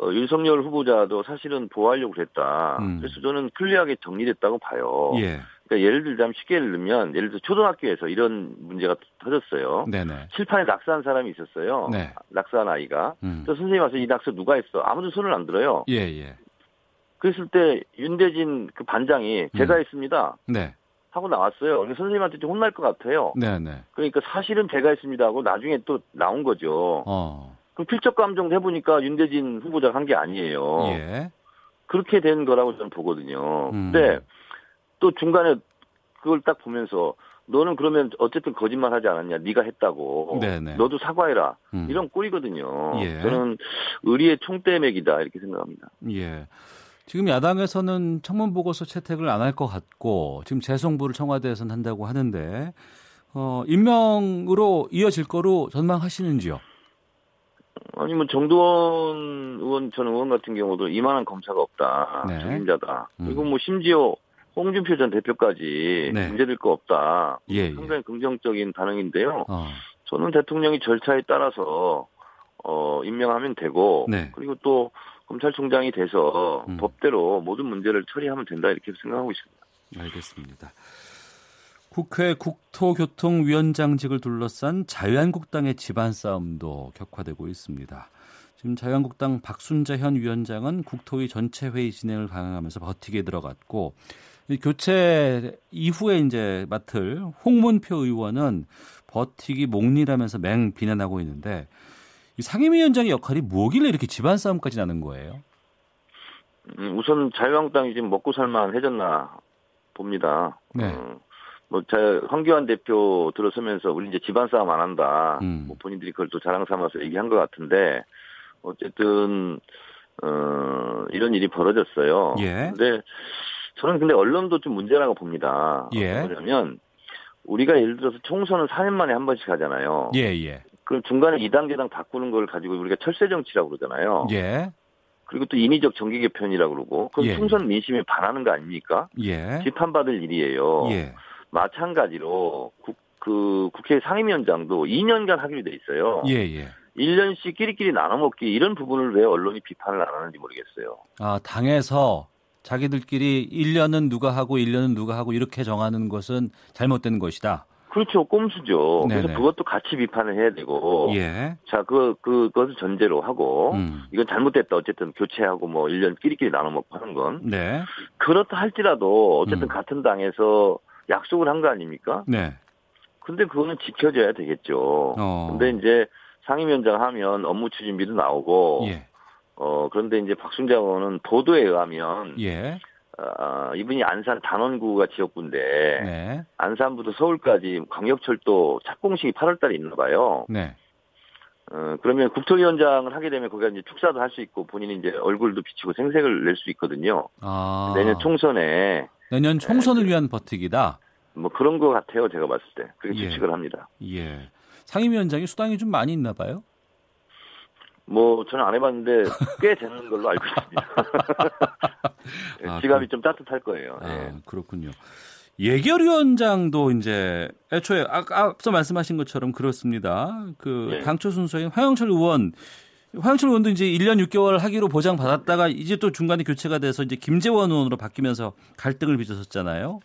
어, 윤석열 후보자도 사실은 보호하려고 그랬다. 음. 그래서 저는 클리어하게 정리됐다고 봐요. 예. 그러니까 예를 들자면 쉽게 예를 들면 예를 들어 초등학교에서 이런 문제가 터졌어요. 네네. 칠판에 낙서한 사람이 있었어요. 네. 낙서한 아이가. 음. 또 선생님 와서 이 낙서 누가 했어? 아무도 손을 안 들어요. 예, 예. 그랬을 때 윤대진 그 반장이 제가 음. 했습니다. 네. 하고 나왔어요. 그러니까 선생님한테 좀 혼날 것 같아요. 네네. 그러니까 사실은 제가 했습니다 하고 나중에 또 나온 거죠. 어. 그럼 필적 감정 해보니까 윤대진 후보자가 한 게 아니에요. 예. 그렇게 된 거라고 저는 보거든요. 음. 근데 또 중간에 그걸 딱 보면서 너는 그러면 어쨌든 거짓말 하지 않았냐. 네가 했다고. 네네. 너도 사과해라. 음. 이런 꼴이거든요. 예. 저는 의리의 총대맥이다 이렇게 생각합니다. 예. 지금 야당에서는 청문 보고서 채택을 안 할 것 같고 지금 재송부를 청와대에서는 한다고 하는데 어, 임명으로 이어질 거로 전망하시는지요? 아니 뭐 정두원 의원 전 의원 같은 경우도 이만한 검사가 없다 네. 책임자다 음. 그리고 뭐 심지어 홍준표 전 대표까지 네. 문제될 거 없다 예, 예. 상당히 예. 긍정적인 반응인데요. 어. 저는 대통령이 절차에 따라서 어 임명하면 되고 네. 그리고 또 검찰총장이 돼서 음. 법대로 모든 문제를 처리하면 된다 이렇게 생각하고 있습니다. 알겠습니다. 국회 국토교통위원장직을 둘러싼 자유한국당의 집안 싸움도 격화되고 있습니다. 지금 자유한국당 박순자 현 위원장은 국토위 전체 회의 진행을 강행하면서 버티게 들어갔고 교체 이후에 이제 맡을 홍문표 의원은 버티기 목리라면서 맹 비난하고 있는데 이 상임위원장의 역할이 뭐길래 이렇게 집안 싸움까지 나는 거예요? 음, 우선 자유한국당이 지금 먹고 살만 해졌나 봅니다. 네. 음, 뭐, 자, 황교안 대표 들어서면서 우리 이제 집안 싸움 안 한다. 음. 뭐 본인들이 그걸 또 자랑 삼아서 얘기한 것 같은데, 어쨌든, 어, 이런 일이 벌어졌어요. 예. 근데 저는 근데 언론도 좀 문제라고 봅니다. 예. 뭐냐면, 우리가 예를 들어서 총선은 4년 만에 한 번씩 하잖아요. 예, 예. 그럼 중간에 2단계당 바꾸는 걸 가지고 우리가 철새 정치라고 그러잖아요. 예. 그리고 또 인위적 정기 개편이라고 그러고 그럼 예. 총선 민심에 반하는 거 아닙니까? 예. 비판받을 일이에요. 예. 마찬가지로 국, 그 국회 상임위원장도 2년간 하기로 돼 있어요. 예, 예. 1년씩 끼리끼리 나눠 먹기 이런 부분을 왜 언론이 비판을 안 하는지 모르겠어요. 아, 당에서 자기들끼리 1년은 누가 하고 1년은 누가 하고 이렇게 정하는 것은 잘못된 것이다. 그렇죠. 꼼수죠. 네네. 그래서 그것도 같이 비판을 해야 되고. 예. 자, 그, 그것을 전제로 하고. 음. 이건 잘못됐다. 어쨌든 교체하고 뭐 1년 끼리끼리 나눠 먹고 하는 건. 네. 그렇다 할지라도 어쨌든 음. 같은 당에서 약속을 한 거 아닙니까? 네. 근데 그거는 지켜져야 되겠죠. 어. 근데 이제 상임위원장 하면 업무 추진비도 나오고. 예. 어, 그런데 이제 박순자 의원은 보도에 의하면. 예. 어, 이분이 안산 단원구가 지역구인데 네. 안산부터 서울까지 광역철도 착공식이 8월달에 있나 봐요. 네. 어, 그러면 국토위원장을 하게 되면 거기가 이제 축사도 할 수 있고 본인이 이제 얼굴도 비치고 생색을 낼 수 있거든요. 아. 내년 총선에 내년 총선을 네. 위한 버티기다. 뭐 그런 것 같아요. 제가 봤을 때 그렇게 예. 추측을 합니다. 예. 상임위원장이 수당이 좀 많이 있나 봐요. 뭐 저는 안 해봤는데 꽤 되는 걸로 알고 있습니다. 아, 지갑이 그, 좀 따뜻할 거예요. 아, 네. 그렇군요. 예결위원장도 이제 애초에 아, 앞서 말씀하신 것처럼 그렇습니다. 그 네. 당초 순서인 화영철 의원 화영철 의원도 이제 1년 6개월 하기로 보장받았다가 이제 또 중간에 교체가 돼서 이제 김재원 의원으로 바뀌면서 갈등을 빚었었잖아요.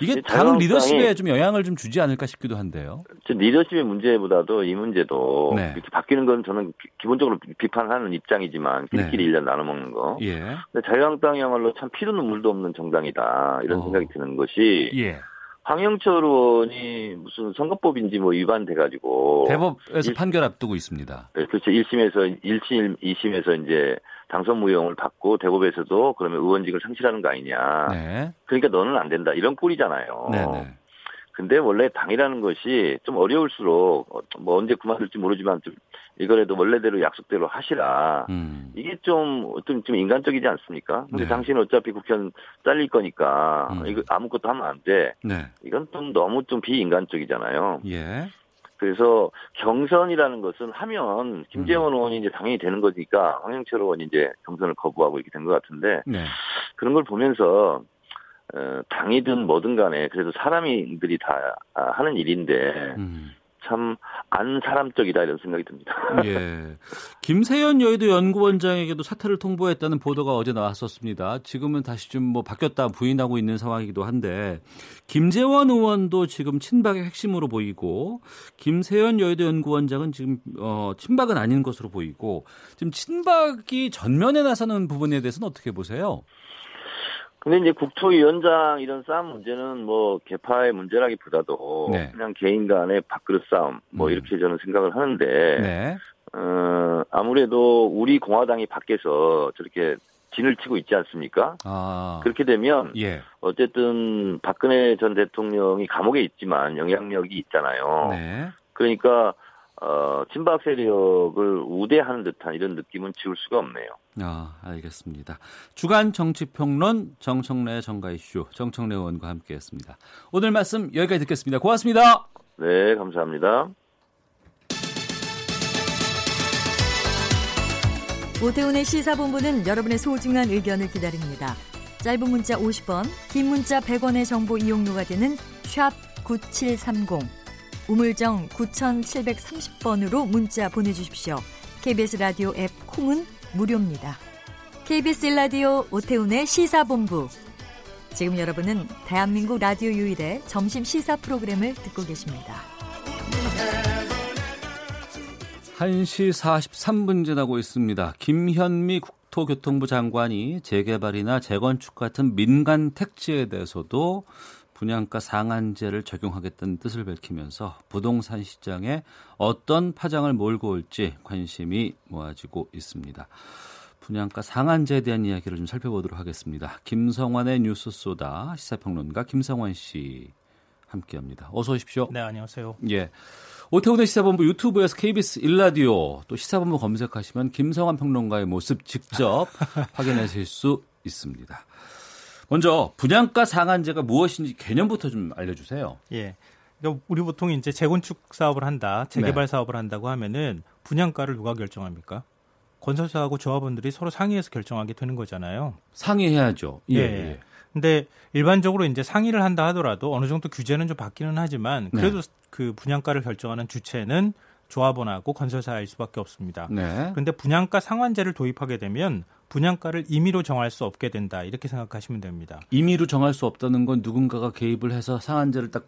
이게 당 리더십에 좀 영향을 좀 주지 않을까 싶기도 한데요. 리더십의 문제보다도 이 문제도 네. 이렇게 바뀌는 건 저는 기본적으로 비판하는 입장이지만 끼리끼리 네. 1년 나눠 먹는 거. 예. 근데 자유한국당이야말로 참 피도 눈물도 없는 정당이다 이런 어. 생각이 드는 것이 예. 황영철 의원이 무슨 선거법인지 뭐 위반돼가지고 대법에서 일, 판결 앞두고 있습니다. 네, 그렇죠. 1심에서 1심, 2심에서 이제 당선 무효을 받고 대법에서도 그러면 의원직을 상실하는 거 아니냐. 네. 그러니까 너는 안 된다 이런 꼴이잖아요. 네 네. 근데 원래 당이라는 것이 좀 어려울수록 뭐 언제 그만둘지 모르지만 좀 이거라도 원래대로 약속대로 하시라. 음. 이게 좀 어떤 좀 인간적이지 않습니까? 근데 네. 당신은 어차피 국회의원 잘릴 거니까 음. 이거 아무것도 하면 안 돼. 네. 이건 좀 너무 좀 비인간적이잖아요. 예. 그래서 경선이라는 것은 하면 김재원 음. 의원이 이제 당연히 되는 거니까 황영철 의원이 이제 경선을 거부하고 이렇게 된 것 같은데 네. 그런 걸 보면서 어, 당이든 뭐든 간에 그래도 사람들이 다 하는 일인데 음. 참안 사람적이다 이런 생각이 듭니다. 예. 김세연 여의도 연구원장에게도 사퇴를 통보했다는 보도가 어제 나왔었습니다. 지금은 다시 좀 뭐 바뀌었다 부인하고 있는 상황이기도 한데 김재원 의원도 지금 친박의 핵심으로 보이고 김세연 여의도 연구원장은 지금 어, 친박은 아닌 것으로 보이고 지금 친박이 전면에 나서는 부분에 대해서는 어떻게 보세요? 근데 이제 국토위원장 이런 싸움 문제는 뭐 개파의 문제라기보다도 네. 그냥 개인 간의 밥그릇 싸움 뭐 음. 이렇게 저는 생각을 하는데 네. 어, 아무래도 우리 공화당이 밖에서 저렇게 진을 치고 있지 않습니까? 아. 그렇게 되면 예. 어쨌든 박근혜 전 대통령이 감옥에 있지만 영향력이 있잖아요. 네. 그러니까 어, 친박 세력을 우대하는 듯한 이런 느낌은 지울 수가 없네요. 아, 알겠습니다. 주간 정치평론 정청래 정가 이슈 정청래 의원과 함께했습니다. 오늘 말씀 여기까지 듣겠습니다. 고맙습니다. 네, 감사합니다. 오태훈의 시사본부는 여러분의 소중한 의견을 기다립니다. 짧은 문자 50원, 긴 문자 100원의 정보 이용료가 되는 샵 9730. 우물정 9730번으로 문자 보내주십시오. KBS 라디오 앱 콩은 무료입니다. KBS 라디오 오태훈의 시사본부. 지금 여러분은 대한민국 라디오 유일의 점심 시사 프로그램을 듣고 계십니다. 1시 43분 지나고 있습니다. 김현미 국토교통부 장관이 재개발이나 재건축 같은 민간 택지에 대해서도 분양가 상한제를 적용하겠다는 뜻을 밝히면서 부동산 시장에 어떤 파장을 몰고 올지 관심이 모아지고 있습니다. 분양가 상한제에 대한 이야기를 좀 살펴보도록 하겠습니다. 김성환의 뉴스 소다 시사평론가 김성환 씨 함께합니다. 어서 오십시오. 네, 안녕하세요. 예. 오태훈의 시사본부 유튜브에서 KBS 일라디오 또 시사본부 검색하시면 김성환 평론가의 모습 직접 확인하실 수 있습니다. 먼저 분양가 상한제가 무엇인지 개념부터 좀 알려주세요. 예. 그러니까 우리 보통 이제 재건축 사업을 한다, 재개발 네. 사업을 한다고 하면은 분양가를 누가 결정합니까? 건설사하고 조합원들이 서로 상의해서 결정하게 되는 거잖아요. 상의해야죠. 예. 예. 근데 일반적으로 이제 상의를 한다 하더라도 어느 정도 규제는 좀 바뀌는 하지만 그래도 네. 그 분양가를 결정하는 주체는 조합원하고 건설사일 수밖에 없습니다. 네. 그런데 분양가 상한제를 도입하게 되면 분양가를 임의로 정할 수 없게 된다 이렇게 생각하시면 됩니다. 임의로 정할 수 없다는 건 누군가가 개입을 해서 상한제를 딱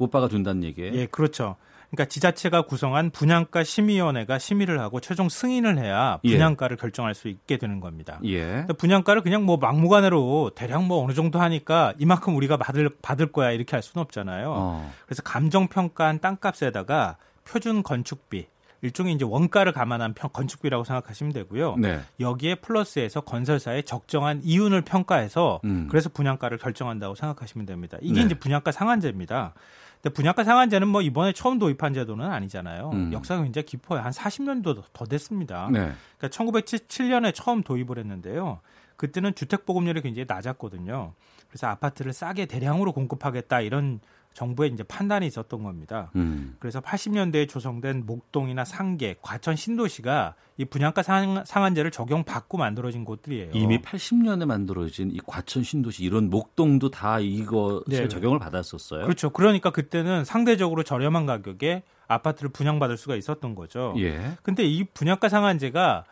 못 박아준다는 얘기예요. 예, 그렇죠. 그러니까 지자체가 구성한 분양가 심의위원회가 심의를 하고 최종 승인을 해야 예. 분양가를 예. 결정할 수 있게 되는 겁니다. 예. 분양가를 그냥 뭐 막무가내로 대략 뭐 어느 정도 하니까 이만큼 우리가 받을 받을 거야 이렇게 할 수는 없잖아요. 어. 그래서 감정 평가한 땅값에다가 표준 건축비 일종의 이제 원가를 감안한 평, 건축비라고 생각하시면 되고요. 네. 여기에 플러스해서 건설사의 적정한 이윤을 평가해서 음. 그래서 분양가를 결정한다고 생각하시면 됩니다. 이게 네. 이제 분양가 상한제입니다. 근데 분양가 상한제는 뭐 이번에 처음 도입한 제도는 아니잖아요. 음. 역사가 굉장히 깊어요. 한 40년도 더 됐습니다. 네. 그러니까 1977년에 처음 도입을 했는데요. 그때는 주택 보급률이 굉장히 낮았거든요. 그래서 아파트를 싸게 대량으로 공급하겠다 이런 정부의 이제 판단이 있었던 겁니다. 음. 그래서 80년대에 조성된 목동이나 상계, 과천 신도시가 이 분양가 상, 한제를 적용받고 만들어진 곳들이에요. 이미 80년에 만들어진 이 과천 신도시 이런 목동도 다 이것을 네. 적용을 받았었어요. 그렇죠. 그러니까 그때는 상대적으로 저렴한 가격에 아파트를 분양받을 수가 있었던 거죠. 예. 근데 이 분양가 상한제가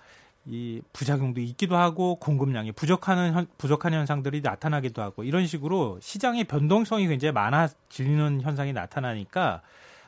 이 부작용도 있기도 하고 공급량이 부족하는 현, 부족한 현상들이 나타나기도 하고 이런 식으로 시장의 변동성이 굉장히 많아지는 현상이 나타나니까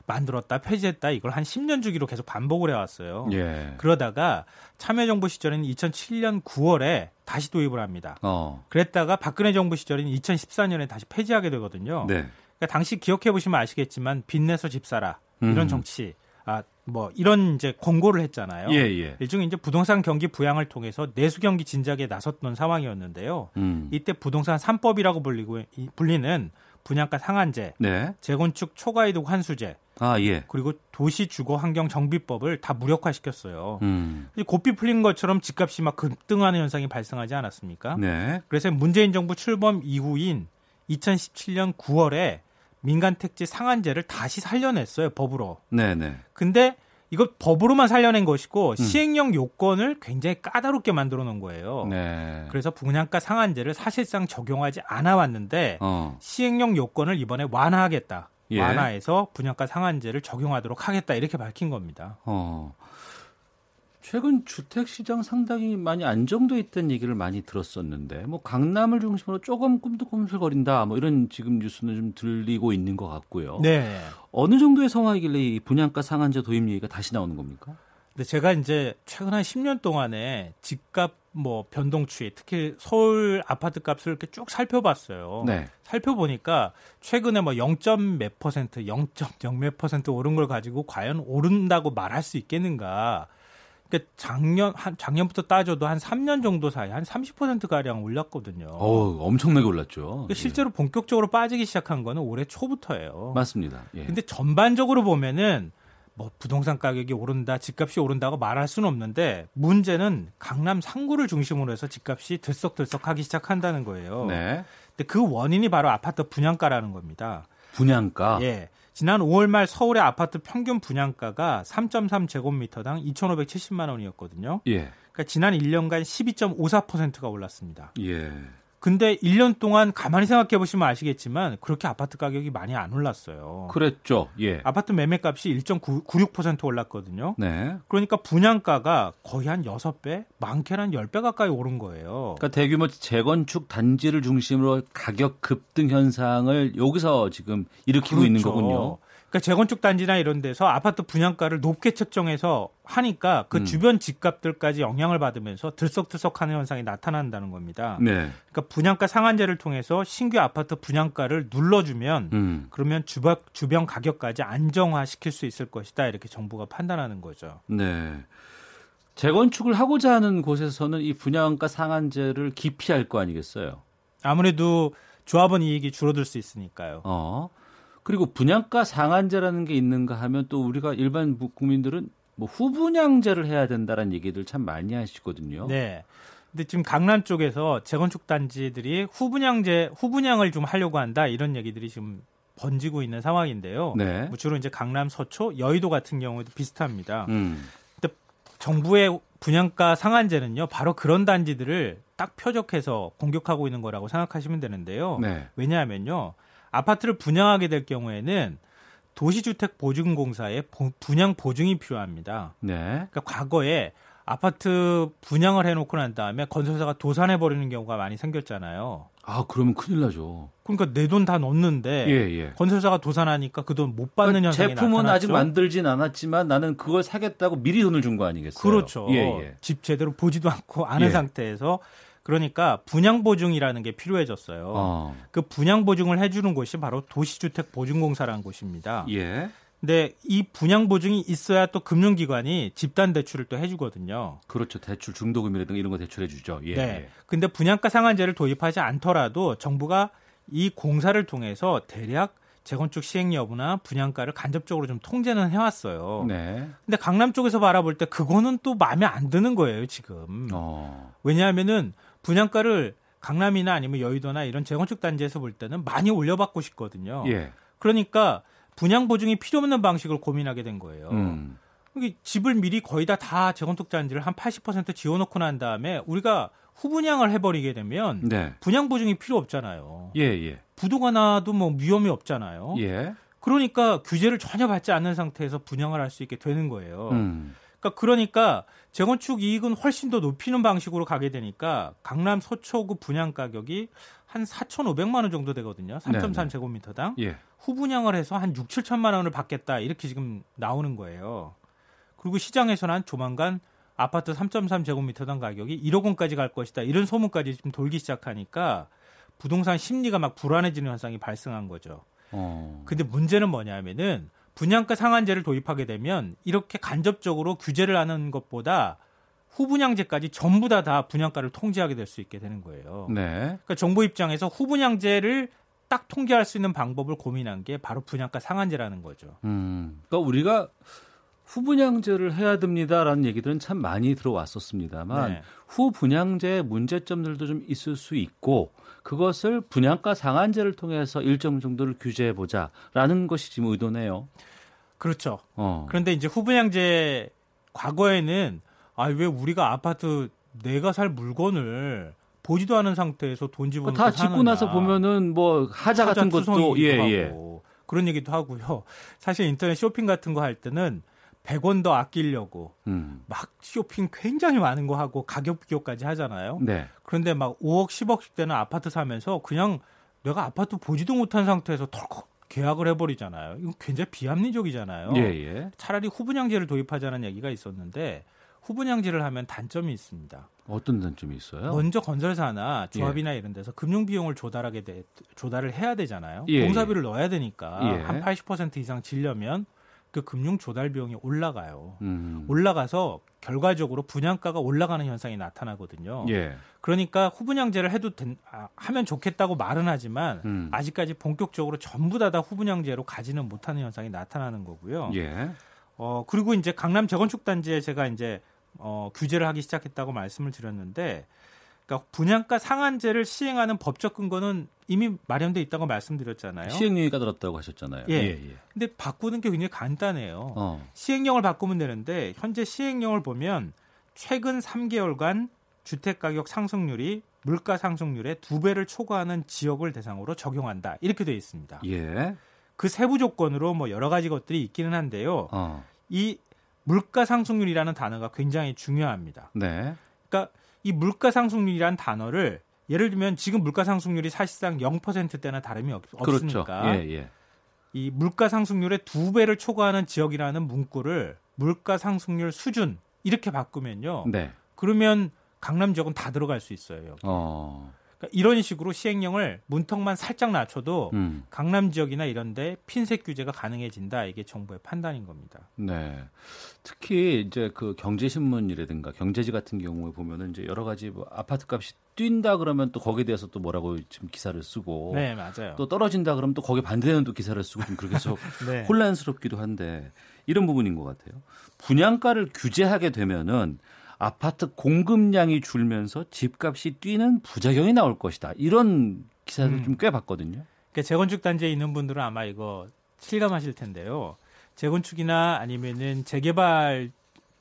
만들었다 폐지했다 이걸 한 10년 주기로 계속 반복을 해왔어요. 예. 그러다가 참여정부 시절인 2007년 9월에 다시 도입을 합니다. 어. 그랬다가 박근혜 정부 시절인 2014년에 다시 폐지하게 되거든요. 네. 그러니까 당시 기억해 보시면 아시겠지만 빚내서 집 사라 이런 음. 정치 아, 뭐 이런 이제 권고를 했잖아요. 예, 예. 일종의 이제 부동산 경기 부양을 통해서 내수 경기 진작에 나섰던 상황이었는데요. 음. 이때 부동산 3법이라고 불리고 불리는 분양가 상한제, 네. 재건축 초과이득 환수제, 아, 예. 그리고 도시 주거 환경 정비법을 다 무력화시켰어요. 음. 고삐 풀린 것처럼 집값이 막 급등하는 현상이 발생하지 않았습니까? 네. 그래서 문재인 정부 출범 이후인 2017년 9월에 민간 택지 상한제를 다시 살려냈어요 법으로. 네네. 근데 이거 법으로만 살려낸 것이고 음. 시행령 요건을 굉장히 까다롭게 만들어 놓은 거예요. 네. 그래서 분양가 상한제를 사실상 적용하지 않아 왔는데 어. 시행령 요건을 이번에 완화하겠다. 예. 완화해서 분양가 상한제를 적용하도록 하겠다 이렇게 밝힌 겁니다. 어. 최근 주택 시장 상당히 많이 안정돼 있다는 얘기를 많이 들었었는데 뭐 강남을 중심으로 조금 꿈틀꿈틀거린다 뭐 이런 지금 뉴스는 좀 들리고 있는 것 같고요. 네. 어느 정도의 상황이길래 이 분양가 상한제 도입 얘기가 다시 나오는 겁니까? 근데 제가 이제 최근 한 10년 동안에 집값 뭐 변동 추이, 특히 서울 아파트 값을 이렇게 쭉 살펴봤어요. 네. 살펴보니까 최근에 뭐 0. 몇 퍼센트, 0.0몇 퍼센트 오른 걸 가지고 과연 오른다고 말할 수 있겠는가? 그러니까 작년 한 작년부터 따져도 한 3년 정도 사이 한 30% 가량 올랐거든요. 어, 엄청나게 올랐죠. 그러니까 실제로 본격적으로 빠지기 시작한 거는 올해 초부터예요. 맞습니다. 예. 근데 전반적으로 보면은 뭐 부동산 가격이 오른다, 집값이 오른다고 말할 수는 없는데 문제는 강남 상구를 중심으로 해서 집값이 들썩들썩하기 시작한다는 거예요. 네. 근데 그 원인이 바로 아파트 분양가라는 겁니다. 분양가. 예. 지난 5월 말 서울의 아파트 평균 분양가가 3.3제곱미터당 2,570만 원이었거든요. 예. 그러니까 지난 1년간 12.54%가 올랐습니다. 예. 근데 1년 동안 가만히 생각해 보시면 아시겠지만 그렇게 아파트 가격이 많이 안 올랐어요. 그랬죠. 예. 아파트 매매값이 1.96% 올랐거든요. 네. 그러니까 분양가가 거의 한 6배, 많게는 한 10배 가까이 오른 거예요. 그러니까 대규모 재건축 단지를 중심으로 가격 급등 현상을 여기서 지금 일으키고 그렇죠. 있는 거군요. 그러니까 재건축 단지나 이런 데서 아파트 분양가를 높게 책정해서 하니까 그 음. 주변 집값들까지 영향을 받으면서 들썩들썩하는 현상이 나타난다는 겁니다. 네. 그러니까 분양가 상한제를 통해서 신규 아파트 분양가를 눌러주면 음. 그러면 주변, 주변 가격까지 안정화시킬 수 있을 것이다 이렇게 정부가 판단하는 거죠. 네. 재건축을 하고자 하는 곳에서는 이 분양가 상한제를 기피할 거 아니겠어요? 아무래도 조합원 이익이 줄어들 수 있으니까요. 어. 그리고 분양가 상한제라는 게 있는가 하면 또 우리가 일반 국민들은 뭐 후분양제를 해야 된다라는 얘기들 참 많이 하시거든요. 네. 근데 지금 강남 쪽에서 재건축 단지들이 후분양제 후분양을 좀 하려고 한다 이런 얘기들이 지금 번지고 있는 상황인데요. 네. 뭐 주로 이제 강남 서초, 여의도 같은 경우도 비슷합니다. 음. 근데 정부의 분양가 상한제는요, 바로 그런 단지들을 딱 표적해서 공격하고 있는 거라고 생각하시면 되는데요. 네. 왜냐하면요, 아파트를 분양하게 될 경우에는 도시주택 보증공사의 분양 보증이 필요합니다. 네. 그러니까 과거에 아파트 분양을 해놓고 난 다음에 건설사가 도산해 버리는 경우가 많이 생겼잖아요. 아 그러면 큰일 나죠. 그러니까 내 돈 다 넣었는데 예, 예. 건설사가 도산하니까 그 돈 못 받는 그러니까 현상이 제품은 나타났죠. 아직 만들진 않았지만 나는 그걸 사겠다고 미리 돈을 준 거 아니겠어요? 그렇죠. 예, 예, 집 제대로 보지도 않고 아는 예. 상태에서 그러니까 분양 보증이라는 게 필요해졌어요. 어. 그 분양 보증을 해주는 곳이 바로 도시주택 보증공사라는 곳입니다. 예. 근데 이 분양 보증이 있어야 또 금융기관이 집단 대출을 또 해주거든요. 그렇죠. 대출 중도금이라든가 이런 거 대출해주죠. 예. 네. 근데 분양가 상한제를 도입하지 않더라도 정부가 이 공사를 통해서 대략 재건축 시행 여부나 분양가를 간접적으로 좀 통제는 해왔어요. 네. 근데 강남 쪽에서 바라볼 때 그거는 또 마음에 안 드는 거예요 지금. 어. 왜냐하면은 분양가를 강남이나 아니면 여의도나 이런 재건축 단지에서 볼 때는 많이 올려받고 싶거든요. 예. 그러니까 분양 보증이 필요 없는 방식을 고민하게 된 거예요. 음. 집을 미리 거의 다 다 재건축 단지를 한 80% 지어놓고 난 다음에 우리가 후분양을 해버리게 되면 네. 분양 보증이 필요 없잖아요. 예, 예. 부도가 나도 뭐 위험이 없잖아요. 예. 그러니까 규제를 전혀 받지 않는 상태에서 분양을 할 수 있게 되는 거예요. 음. 그러니까 그러니까 재건축 이익은 훨씬 더 높이는 방식으로 가게 되니까 강남 서초구 분양 가격이 한 4,500만 원 정도 되거든요. 3.3 제곱미터당. 예. 후분양을 해서 한 6, 7천만 원을 받겠다. 이렇게 지금 나오는 거예요. 그리고 시장에서는 한 조만간 아파트 3.3 제곱미터당 가격이 1억 원까지 갈 것이다. 이런 소문까지 지금 돌기 시작하니까 부동산 심리가 막 불안해지는 현상이 발생한 거죠. 어. 근데 문제는 뭐냐면은 분양가 상한제를 도입하게 되면 이렇게 간접적으로 규제를 하는 것보다 후분양제까지 전부 다 다 분양가를 통제하게 될 수 있게 되는 거예요. 네. 그러니까 정부 입장에서 후분양제를 딱 통제할 수 있는 방법을 고민한 게 바로 분양가 상한제라는 거죠. 음, 그러니까 우리가 후분양제를 해야 됩니다라는 얘기들은 참 많이 들어왔었습니다만 네. 후분양제의 문제점들도 좀 있을 수 있고 그것을 분양가 상한제를 통해서 일정 정도를 규제해 보자라는 것이 지금 의도네요. 그렇죠. 어. 그런데 이제 후분양제 과거에는 아, 왜 우리가 아파트 내가 살 물건을 보지도 않은 상태에서 돈 집어넣고 다 짓고 나서 보면은 뭐 하자 같은 것도 예, 예. 그런 얘기도 하고요. 사실 인터넷 쇼핑 같은 거 할 때는 100원 더 아끼려고 음. 막 쇼핑 굉장히 많은 거 하고 가격 비교까지 하잖아요. 네. 그런데 막 5억, 10억씩 되는 아파트 사면서 그냥 내가 아파트 보지도 못한 상태에서 덜컥 계약을 해버리잖아요. 이거 굉장히 비합리적이잖아요. 예, 예. 차라리 후분양제를 도입하자는 얘기가 있었는데 후분양제를 하면 단점이 있습니다. 어떤 단점이 있어요? 먼저 건설사나 조합이나 예. 이런 데서 금융 비용을 조달하게 돼, 조달을 해야 되잖아요. 예, 공사비를 예. 넣어야 되니까 예. 한80% 이상 질려면 그 금융 조달 비용이 올라가요. 음. 올라가서 결과적으로 분양가가 올라가는 현상이 나타나거든요. 예. 그러니까 후분양제를 해도 된, 아, 하면 좋겠다고 말은 하지만 음. 아직까지 본격적으로 전부 다 다 후분양제로 가지는 못하는 현상이 나타나는 거고요. 예. 어 그리고 이제 강남 재건축 단지에 제가 이제 어, 규제를 하기 시작했다고 말씀을 드렸는데 그러니까 분양가 상한제를 시행하는 법적 근거는 이미 마련돼 있다고 말씀드렸잖아요. 시행령이 까다롭다고 하셨잖아요. 예. 예, 예. 근데 바꾸는 게 굉장히 간단해요. 어. 시행령을 바꾸면 되는데 현재 시행령을 보면 최근 3개월간 주택 가격 상승률이 물가 상승률의 두 배를 초과하는 지역을 대상으로 적용한다. 이렇게 되어 있습니다. 예. 그 세부 조건으로 뭐 여러 가지 것들이 있기는 한데요. 어. 이 물가 상승률이라는 단어가 굉장히 중요합니다. 네. 그러니까 이 물가 상승률이라는 단어를 예를 들면 지금 물가 상승률이 사실상 0%대나 다름이 없, 그렇죠. 없으니까 예, 예. 이 물가 상승률의 두 배를 초과하는 지역이라는 문구를 물가 상승률 수준 이렇게 바꾸면요. 네. 그러면 강남 지역은 다 들어갈 수 있어요. 어. 그러니까 이런 식으로 시행령을 문턱만 살짝 낮춰도 음. 강남 지역이나 이런데 핀셋 규제가 가능해진다. 이게 정부의 판단인 겁니다. 네. 특히 이제 그 경제신문이라든가 경제지 같은 경우에 보면은 이제 여러 가지 뭐 아파트 값이 뛴다 그러면 또 거기에 대해서 또 뭐라고 지금 기사를 쓰고 네 맞아요. 또 떨어진다 그러면 또 거기에 반대되는 또 기사를 쓰고 좀 그렇게 해서 네. 혼란스럽기도 한데 이런 부분인 것 같아요. 분양가를 규제하게 되면은 아파트 공급량이 줄면서 집값이 뛰는 부작용이 나올 것이다. 이런 기사를 음. 좀꽤 봤거든요. 그러니까 재건축 단지에 있는 분들은 아마 이거 실감하실 텐데요. 재건축이나 아니면은 재개발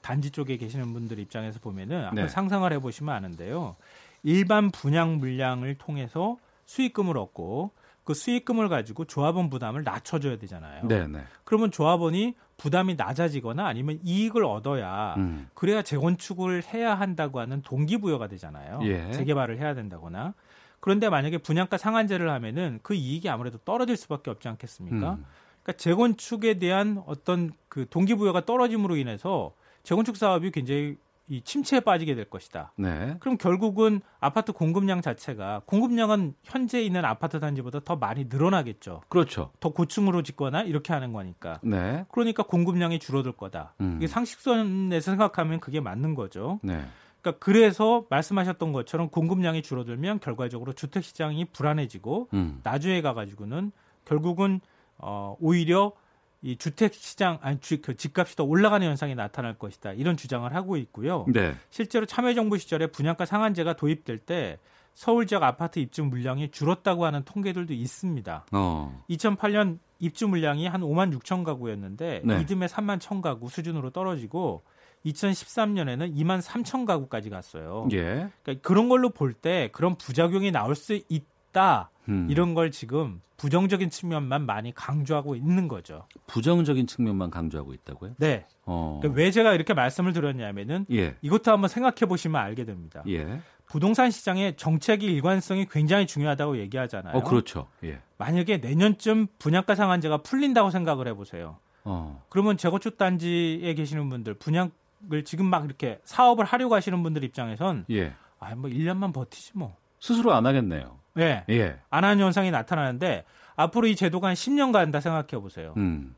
단지 쪽에 계시는 분들 입장에서 보면은 한번 네. 상상을 해보시면 아는데요. 일반 분양 물량을 통해서 수익금을 얻고 그 수익금을 가지고 조합원 부담을 낮춰줘야 되잖아요. 네네. 그러면 조합원이 부담이 낮아지거나 아니면 이익을 얻어야 음. 그래야 재건축을 해야 한다고 하는 동기부여가 되잖아요. 예. 재개발을 해야 된다거나. 그런데 만약에 분양가 상한제를 하면은 그 이익이 아무래도 떨어질 수밖에 없지 않겠습니까? 음. 그러니까 재건축에 대한 어떤 그 동기부여가 떨어짐으로 인해서 재건축 사업이 굉장히 이 침체에 빠지게 될 것이다. 네. 그럼 결국은 아파트 공급량 자체가 공급량은 현재 있는 아파트 단지보다 더 많이 늘어나겠죠. 그렇죠. 더 고층으로 짓거나 이렇게 하는 거니까. 네. 그러니까 공급량이 줄어들 거다. 음. 이게 상식선에서 생각하면 그게 맞는 거죠. 네. 그러니까 그래서 말씀하셨던 것처럼 공급량이 줄어들면 결과적으로 주택 시장이 불안해지고 음. 나중에 가가지고는 결국은 어 오히려 이 주택 시장 아니 주, 그 집값이 더 올라가는 현상이 나타날 것이다 이런 주장을 하고 있고요. 네. 실제로 참여정부 시절에 분양가 상한제가 도입될 때 서울 지역 아파트 입주 물량이 줄었다고 하는 통계들도 있습니다. 어. 2008년 입주 물량이 한 5만 6천 가구였는데 네. 이듬해 3만 1천 가구 수준으로 떨어지고 2013년에는 2만 3천 가구까지 갔어요. 예. 그러니까 그런 걸로 볼 때 그런 부작용이 나올 수 있 다. 음. 이런 걸 지금 부정적인 측면만 많이 강조하고 있는 거죠. 부정적인 측면만 강조하고 있다고요? 네. 어. 그러니까 왜 제가 이렇게 말씀을 드렸냐면은 예. 이것도 한번 생각해 보시면 알게 됩니다. 예. 부동산 시장의 정책의 일관성이 굉장히 중요하다고 얘기하잖아요. 어, 그렇죠. 예. 만약에 내년쯤 분양가 상한제가 풀린다고 생각을 해보세요. 어. 그러면 재건축 단지에 계시는 분들 분양을 지금 막 이렇게 사업을 하려고 하시는 분들 입장에선 예. 아, 뭐 1년만 버티지 뭐. 스스로 안 하겠네요. 네. 예. 안 하는 현상이 나타나는데 앞으로 이 제도가 한 10년 간다 생각해 보세요. 음.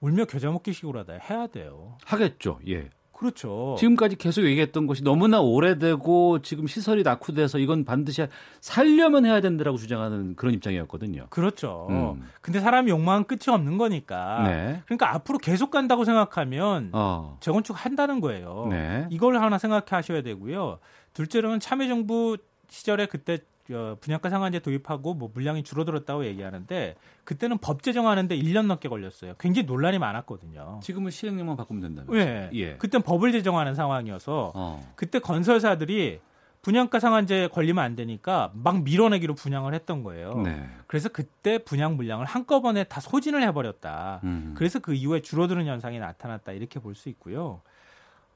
울며 겨자 먹기 식으로 하다 해야 돼요. 하겠죠. 예. 그렇죠. 지금까지 계속 얘기했던 것이 너무나 오래되고 지금 시설이 낙후돼서 이건 반드시 살려면 해야 된다라고 주장하는 그런 입장이었거든요. 그렇죠. 음. 근데 사람이 욕망은 끝이 없는 거니까. 네. 그러니까 앞으로 계속 간다고 생각하면 어. 재건축 한다는 거예요. 네. 이걸 하나 생각하셔야 되고요. 둘째로는 참여정부 시절에 그때 어, 분양가 상한제 도입하고 뭐 물량이 줄어들었다고 얘기하는데 그때는 법 제정하는데 1년 넘게 걸렸어요. 굉장히 논란이 많았거든요. 지금은 시행령만 바꾸면 된다면서. 네. 예. 그땐 법을 제정하는 상황이어서 어. 그때 건설사들이 분양가 상한제 걸리면 안 되니까 막 밀어내기로 분양을 했던 거예요. 네. 그래서 그때 분양 물량을 한꺼번에 다 소진을 해버렸다. 음. 그래서 그 이후에 줄어드는 현상이 나타났다 이렇게 볼 수 있고요.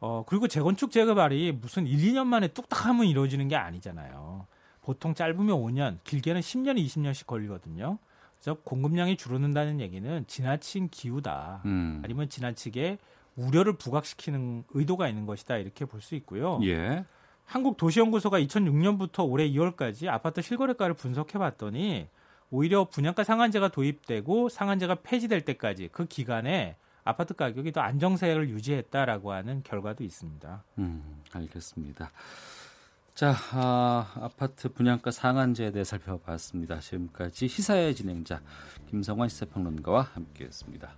어 그리고 재건축 재개발이 무슨 1, 2년 만에 뚝딱 하면 이루어지는 게 아니잖아요. 보통 짧으면 5년, 길게는 10년, 20년씩 걸리거든요. 그래서 공급량이 줄어든다는 얘기는 지나친 기후다. 음. 아니면 지나치게 우려를 부각시키는 의도가 있는 것이다. 이렇게 볼 수 있고요. 예. 한국도시연구소가 2006년부터 올해 2월까지 아파트 실거래가를 분석해 봤더니 오히려 분양가 상한제가 도입되고 상한제가 폐지될 때까지 그 기간에 아파트 가격이 더 안정세를 유지했다라고 하는 결과도 있습니다. 음, 알겠습니다. 자, 아, 아파트 분양가 상한제에 대해 살펴봤습니다. 지금까지 시사의 진행자 김성환 시사평론가와 함께했습니다.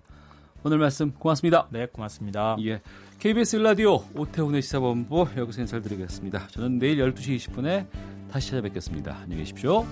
오늘 말씀 고맙습니다. 네, 고맙습니다. 예, KBS 라디오 오태훈의 시사본부 여기서 인사드리겠습니다. 저는 내일 12시 20분에 다시 찾아뵙겠습니다. 안녕히 계십시오.